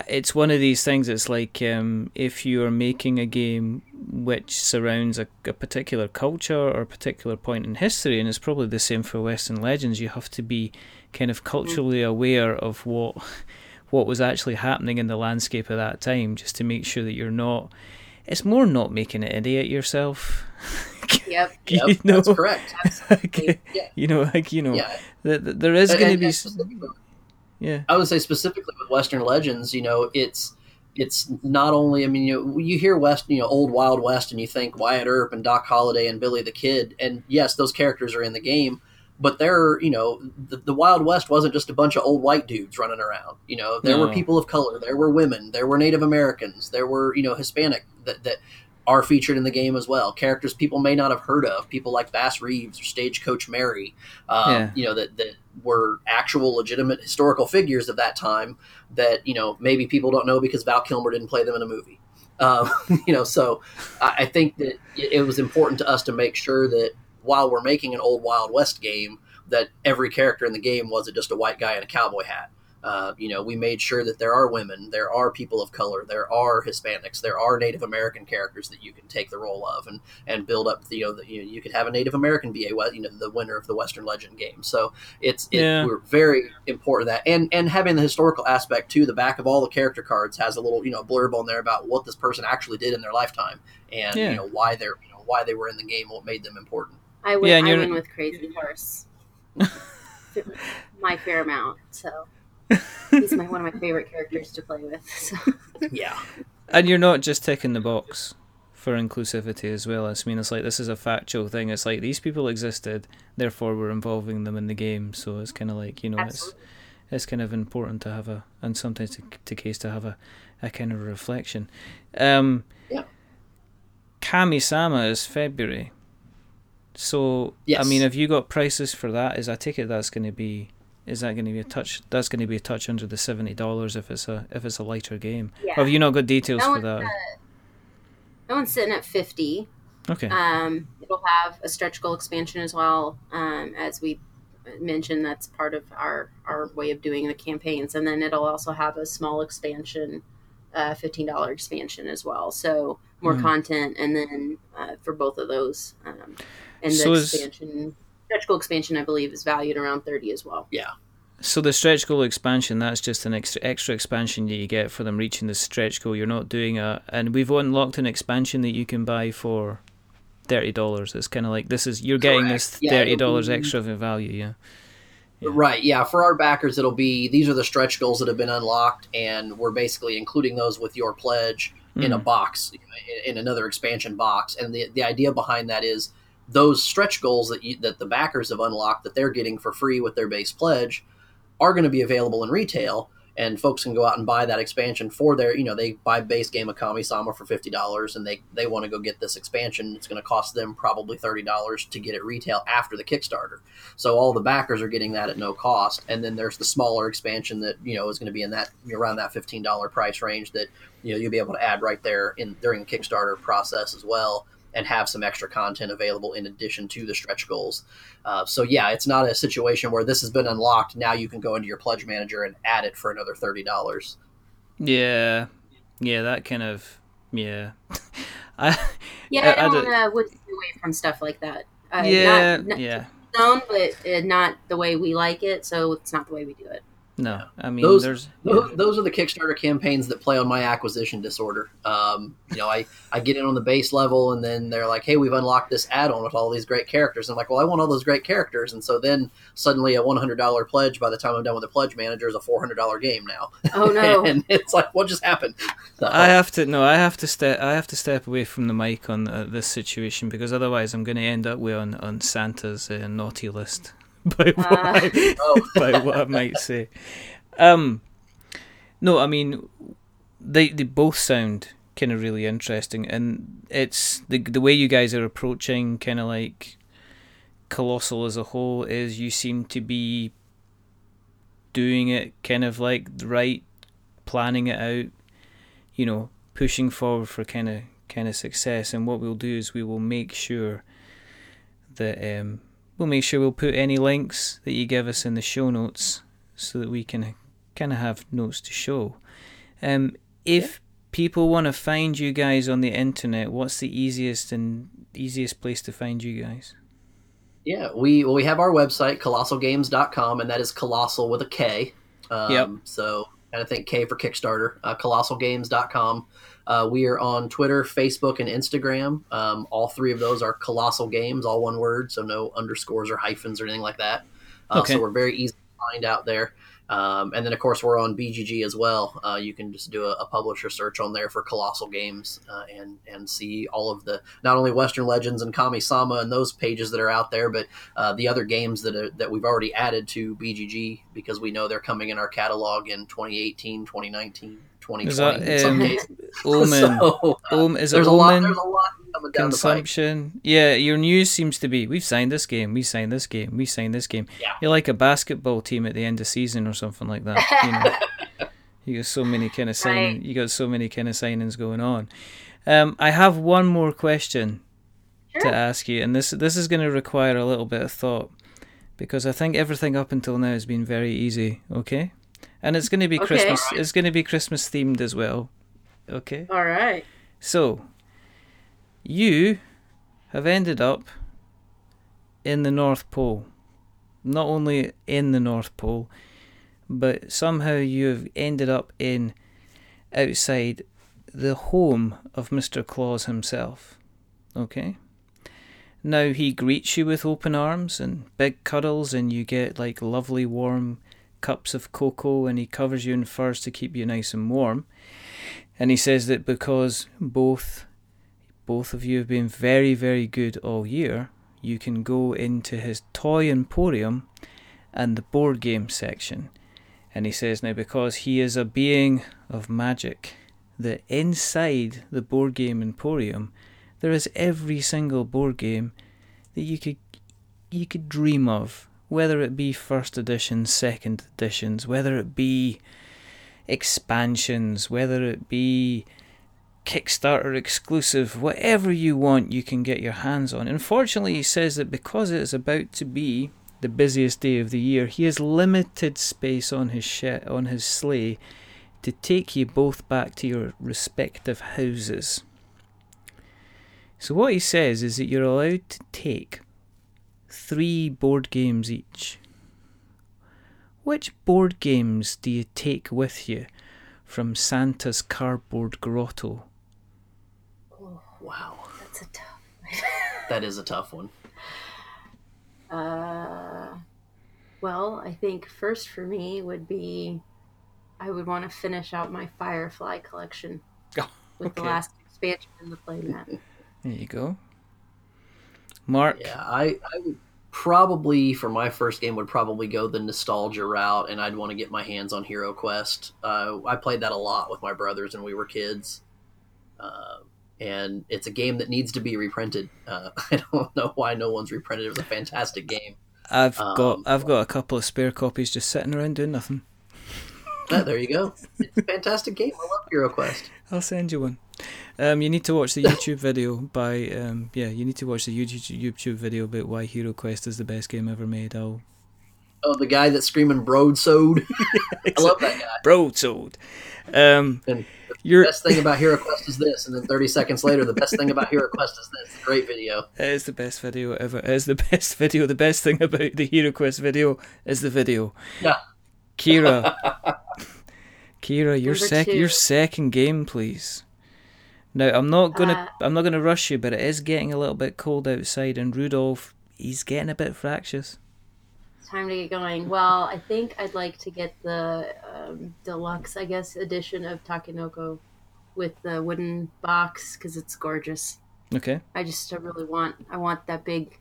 it's one of these things. It's like um, if you're making a game which surrounds a, a particular culture or a particular point in history, and it's probably the same for Western Legends. You have to be kind of culturally aware of what what was actually happening in the landscape at that time, just to make sure that you're not. It's more not making an idiot yourself. Yep. you Yep, know, that's correct. Okay. Yeah. you know, like you know, Yeah, th- th- there is going to be, yeah, I would say specifically with Western Legends, you know, it's it's not only. I mean, you know, you hear West, you know, old Wild West, and you think Wyatt Earp and Doc Holliday and Billy the Kid, and yes, those characters are in the game, but they're, you know, the, the Wild West wasn't just a bunch of old white dudes running around. You know, there were people of color, there were women, there were Native Americans, there were, you know, Hispanic that that are featured in the game as well. Characters people may not have heard of, people like Bass Reeves or Stagecoach Mary, um, Yeah. you know, that, that were actual legitimate historical figures of that time that, you know, maybe people don't know because Val Kilmer didn't play them in a movie. Um, you know, so I, I think that it, it was important to us to make sure that while we're making an old Wild West game, that every character in the game wasn't just a white guy in a cowboy hat. Uh, you know, we made sure that there are women, there are people of color, there are Hispanics, there are Native American characters that you can take the role of and, and build up. The, you know, the, you, know, you could have a Native American be a you know the winner of the Western Legend game. So it's it, Yeah. we're very important that and and having the historical aspect too. The back of all the character cards has a little you know blurb on there about what this person actually did in their lifetime and Yeah. you know why they're you know why they were in the game, what made them important. I win, Yeah, I you're- win with Crazy Horse. my fair amount. So he's my one of my favorite characters to play with. So Yeah. and you're not just ticking the box for inclusivity as well. I mean, it's like this is a factual thing. It's like these people existed, therefore we're involving them in the game. So it's kind of like you know, it's absolutely. it's kind of important to have a and sometimes to, to case to have a, a kind of reflection. Um, Yeah. Kami-sama is February. So I mean, have you got prices for that? Is I take it that's going to be is that going to be a touch? That's going to be a touch under the seventy dollars if it's a if it's a lighter game. Yeah. Or have you not got details No for that? uh, no one's sitting at fifty. Okay. Um, it'll have a stretch goal expansion as well um, as we mentioned that's part of our our way of doing the campaigns, and then it'll also have a small expansion, uh, fifteen dollar expansion as well. So more mm. content, and then uh, for both of those, um, and the so expansion, stretch goal expansion, I believe, is valued around thirty as well. Yeah. So the stretch goal expansion, that's just an extra extra expansion that you get for them reaching the stretch goal. You're not doing a, and we've unlocked an expansion that you can buy for thirty dollars. It's kind of like this is you're getting Correct. this thirty dollars yeah, extra of value. Yeah. yeah. Right. Yeah. For our backers, it'll be these are the stretch goals that have been unlocked, and we're basically including those with your pledge mm. in a hmm. box, in another expansion box. And the the idea behind that is those stretch goals that you, that the backers have unlocked that they're getting for free with their base pledge are going to be available in retail and folks can go out and buy that expansion for their you know they buy base game of kami-sama for $50 and they they want to go get this expansion. It's going to cost them probably $30 to get it retail after the kickstarter. So all the backers are getting that at no cost and then there's the smaller expansion that you know is going to be in that around that $15 price range that you know you'll be able to add right there in during the kickstarter process as well and have some extra content available in addition to the stretch goals. Uh, so yeah, it's not a situation where this has been unlocked. Now you can go into your pledge manager and add it for another thirty dollars. Yeah, yeah, that kind of yeah. I yeah, I, I don't want to stay away from stuff like that. Uh, yeah, not, not yeah. Zone, but uh, not the way we like it, so it's not the way we do it. No, I mean those, there's those, those, are the Kickstarter campaigns that play on my acquisition disorder. Um, you know, I, I get in on the base level, and then they're like, "Hey, we've unlocked this add-on with all these great characters." I'm like, "Well, I want all those great characters," and so then suddenly a $100 pledge by the time I'm done with the pledge manager is a $400 game now. Oh no! and it's like, what just happened? So, I have to no, I have to step I have to step away from the mic on uh, this situation because otherwise I'm going to end up with on on Santa's uh, naughty list by what, uh. I, oh. by what I might say. Um, no, I mean, they they both sound kind of really interesting, and it's the the way you guys are approaching kind of like Kolossal as a whole is you seem to be doing it kind of like right, planning it out, you know, pushing forward for kind of kind of success. And what we'll do is we will make sure that um, we'll make sure we'll put any links that you give us in the show notes so that we can kind of have notes to show. Um, if yeah. people want to find you guys on the internet, what's the easiest and easiest place to find you guys? Yeah, we well, we have our website kolossalgames.com, and that is colossal with a K. Um, yep. So and I think K for Kickstarter. Uh, kolossalgames.com. Uh, we are on Twitter, Facebook, and Instagram. Um, all three of those are Kolossal Games, all one word, so no underscores or hyphens or anything like that. Uh, okay. So we're very easy to find out there. Um, and then, of course, we're on BGG as well. Uh, you can just do a, a, publisher search on there for Kolossal Games uh, and and see all of the not only Western Legends and Kami-sama and those pages that are out there, but uh, the other games that are, that we've already added to BGG because we know they're coming in our catalog in 2018, 2019. 2020 is that, um, Omen. so, um, is it Omen? Lot, a lot consumption. Yeah, your news seems to be we've signed this game, we signed this game, we signed this game. Yeah. You're like a basketball team at the end of season or something like that. You, know? you got so many kind of signing. Right. You got so many kind of signings going on. Um, I have one more question sure. to ask you, and this this is going to require a little bit of thought because I think everything up until now has been very easy. Okay, and it's going to be okay. Christmas. It's going to be Christmas themed as well. Okay. All right. So, you have ended up in the North Pole. Not only in the North Pole, but somehow you have ended up in outside the home of Mr. Claus himself. Okay? Now he greets you with open arms and big cuddles, and you get like lovely warm cups of cocoa, and he covers you in furs to keep you nice and warm. And he says that because both both of you have been very, very good all year, you can go into his toy emporium and the board game section. And he says now because he is a being of magic, that inside the board game emporium there is every single board game that you could you could dream of, whether it be first editions, second editions, whether it be expansions, whether it be Kickstarter exclusive, whatever you want, you can get your hands on. Unfortunately, he says that because it is about to be the busiest day of the year, he has limited space on his on his sleigh to take you both back to your respective houses. So what he says is that you're allowed to take three board games each. Which board games do you take with you from Santa's cardboard grotto? Oh, wow. That's a tough that is a tough one. Uh, well, I think first for me would be I would want to finish out my Firefly collection oh, with the last expansion in the playmat. There you go. Mark? Yeah, I, I would probably, for my first game, would probably go the nostalgia route, and I'd want to get my hands on Hero Quest. Uh, I played that a lot with my brothers when we were kids. Uh, and it's a game that needs to be reprinted. Uh, I don't know why no one's reprinted. It was a fantastic game. I've um, got I've got a couple of spare copies just sitting around doing nothing. Yeah, there you go. It's a fantastic game. I love Hero Quest. I'll send you one. Um, you need to watch the YouTube video by um, yeah. You need to watch the YouTube YouTube video about why Hero Quest is the best game ever made. I'll. Oh, the guy that's screaming broadsword. I love that guy. Broadsword. Um, and the best thing about Hero Quest is this, and then 30 seconds later, the best thing about Hero Quest is this. Great video. It is the best video ever. It is the best video. The best thing about the Hero Quest video is the video. Yeah. Kira. Kira, your sec your second game, please. Now I'm not gonna uh, I'm not gonna rush you, but it is getting a little bit cold outside, and Rudolph he's getting a bit fractious. Time to get going. Well, I think I'd like to get the um, deluxe, I guess, edition of Takenoko with the wooden box because it's gorgeous. Okay. I just I really want I want that big,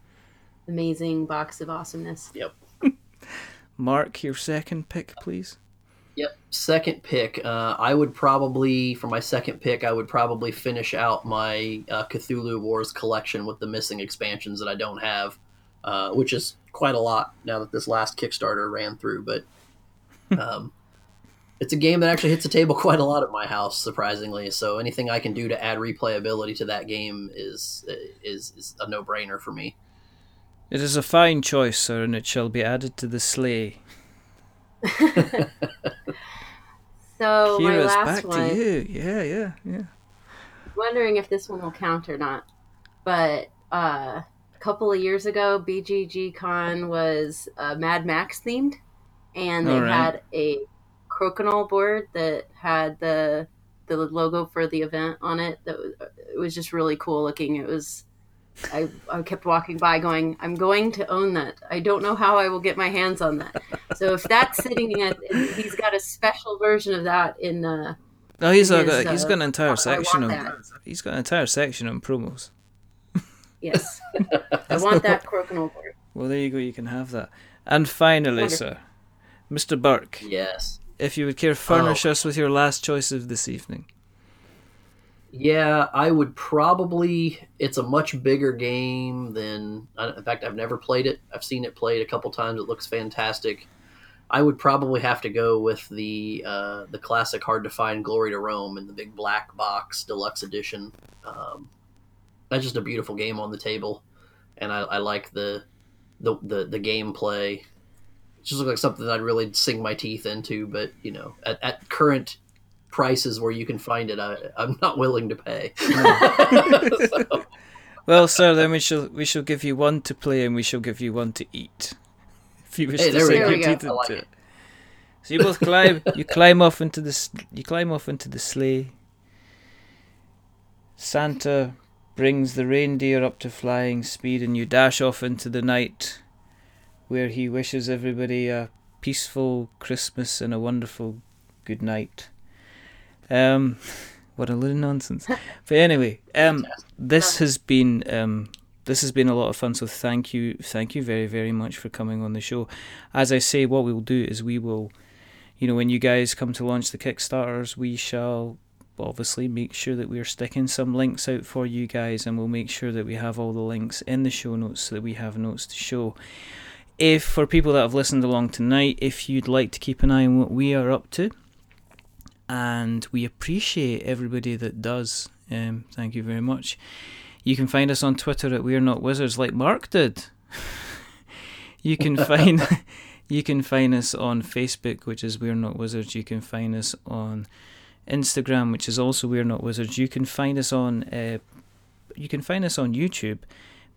amazing box of awesomeness. Yep. Mark, your second pick, please. Yep, second pick. Uh, I would probably, for my second pick, I would probably finish out my uh, Cthulhu Wars collection with the missing expansions that I don't have, uh, which is quite a lot now that this last Kickstarter ran through. But um, it's a game that actually hits the table quite a lot at my house, surprisingly. So anything I can do to add replayability to that game is is, is a no brainer for me. It is a fine choice, sir, and it shall be added to the sleigh. so my last one. Yeah, yeah, yeah. Wondering if this one will count or not, but uh, a couple of years ago, BGG Con was uh, Mad Max themed, and they right. had a crokinole board that had the the logo for the event on it. That was, it was just really cool looking. It was I, I kept walking by going, I'm going to own that. I don't know how I will get my hands on that. So if that's sitting at, he's got a special version of that in. Uh, no, he's his, got he's got an uh, entire section on he's got an entire section on promos. Yes, I want that crokinole board. Well, there you go. You can have that. And finally, Wonderful. sir, Mr. Burke. Yes. If you would care, furnish oh. us with your last choice of this evening. Yeah, I would probably. It's a much bigger game than. In fact, I've never played it. I've seen it played a couple times. It looks fantastic. I would probably have to go with the uh, the classic hard to find Glory to Rome in the big black box deluxe edition. Um, that's just a beautiful game on the table, and I, I like the the the, the gameplay. It just looks like something I'd really sink my teeth into. But you know, at, at current prices where you can find it, I, I'm not willing to pay. so. Well, sir, then we shall we shall give you one to play and we shall give you one to eat. If you wish hey, to sink your teeth into like it. So you both climb. you climb off into the you climb off into the sleigh. Santa brings the reindeer up to flying speed, and you dash off into the night, where he wishes everybody a peaceful Christmas and a wonderful good night. Um, what a load of nonsense. but anyway, um, this has been um, this has been a lot of fun. So thank you, thank you very very much for coming on the show. As I say, what we will do is we will, you know, when you guys come to launch the Kickstarters, we shall obviously make sure that we're sticking some links out for you guys, and we'll make sure that we have all the links in the show notes so that we have notes to show. If for people that have listened along tonight, if you'd like to keep an eye on what we are up to, and we appreciate everybody that does. Um, thank you very much. You can find us on Twitter at We're Not Wizards, like Mark did. You can find you can find us on Facebook, which is We're Not Wizards. You can find us on Instagram, which is also We're Not Wizards. You can find us on uh, you can find us on YouTube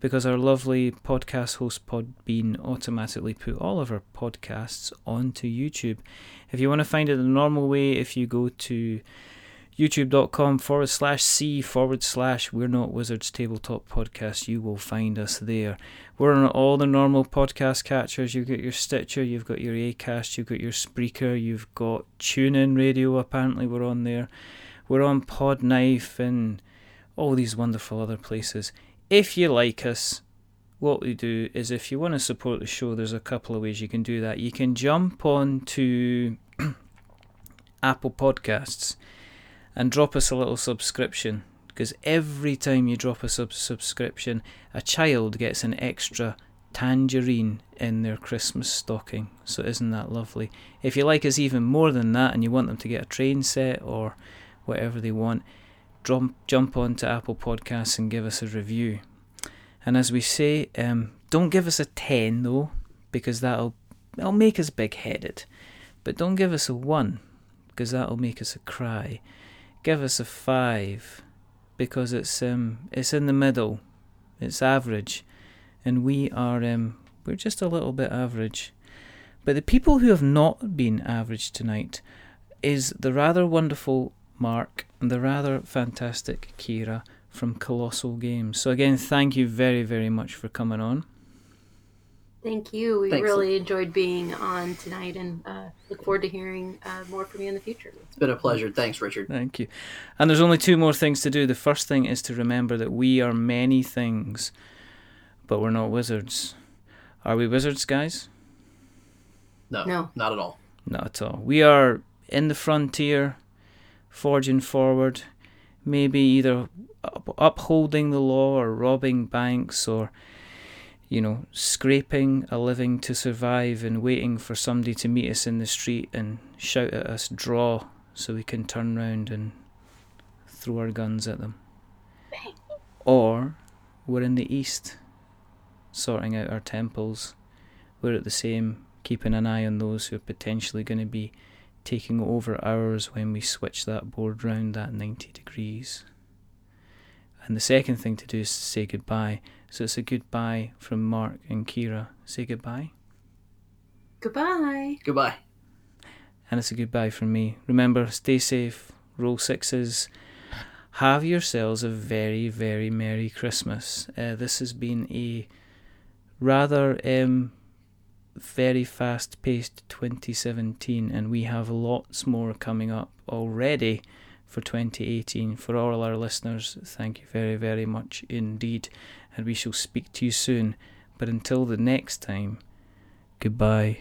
because our lovely podcast host Podbean automatically put all of our podcasts onto YouTube. If you want to find it the normal way, if you go to youtube.com forward slash c forward slash we're not wizards tabletop podcast you will find us there. We're on all the normal podcast catchers. You've got your stitcher you've got your acast you've got your spreaker you've got TuneIn radio apparently we're on there. We're on podknife and all these wonderful other places if you like us what we do is if you want to support the show there's a couple of ways you can do that you can jump on to apple podcasts and drop us a little subscription because every time you drop a sub- subscription, a child gets an extra tangerine in their Christmas stocking. So isn't that lovely? If you like us even more than that and you want them to get a train set or whatever they want, jump jump onto Apple Podcasts and give us a review. And as we say, um, don't give us a ten though, because that'll that'll make us big headed. But don't give us a one, because that'll make us a cry give us a five because it's um it's in the middle, it's average, and we are um we're just a little bit average. But the people who have not been average tonight is the rather wonderful Mark and the rather fantastic Kira from Kolossal Games. So again, thank you very very much for coming on. Thank you. We Thanks. really enjoyed being on tonight and uh, look forward to hearing uh, more from you in the future. It's been a pleasure. Thanks, Richard. Thank you. And there's only two more things to do. The first thing is to remember that we are many things, but we're not wizards. Are we wizards, guys? No, no, not at all. Not at all. We are in the frontier, forging forward, maybe either upholding the law or robbing banks or you know, scraping a living to survive and waiting for somebody to meet us in the street and shout at us, draw, so we can turn round and throw our guns at them. Or we're in the east, sorting out our temples. We're at the same, keeping an eye on those who are potentially going to be taking over ours when we switch that board round that 90 degrees. And the second thing to do is to say goodbye so it's a goodbye from Mark and Kira. Say goodbye. Goodbye. Goodbye. And it's a goodbye from me. Remember, stay safe, roll sixes. Have yourselves a very, very Merry Christmas. Uh, this has been a rather um, very fast paced 2017, and we have lots more coming up already for 2018. For all our listeners, thank you very, very much indeed and we shall speak to you soon. But until the next time, goodbye.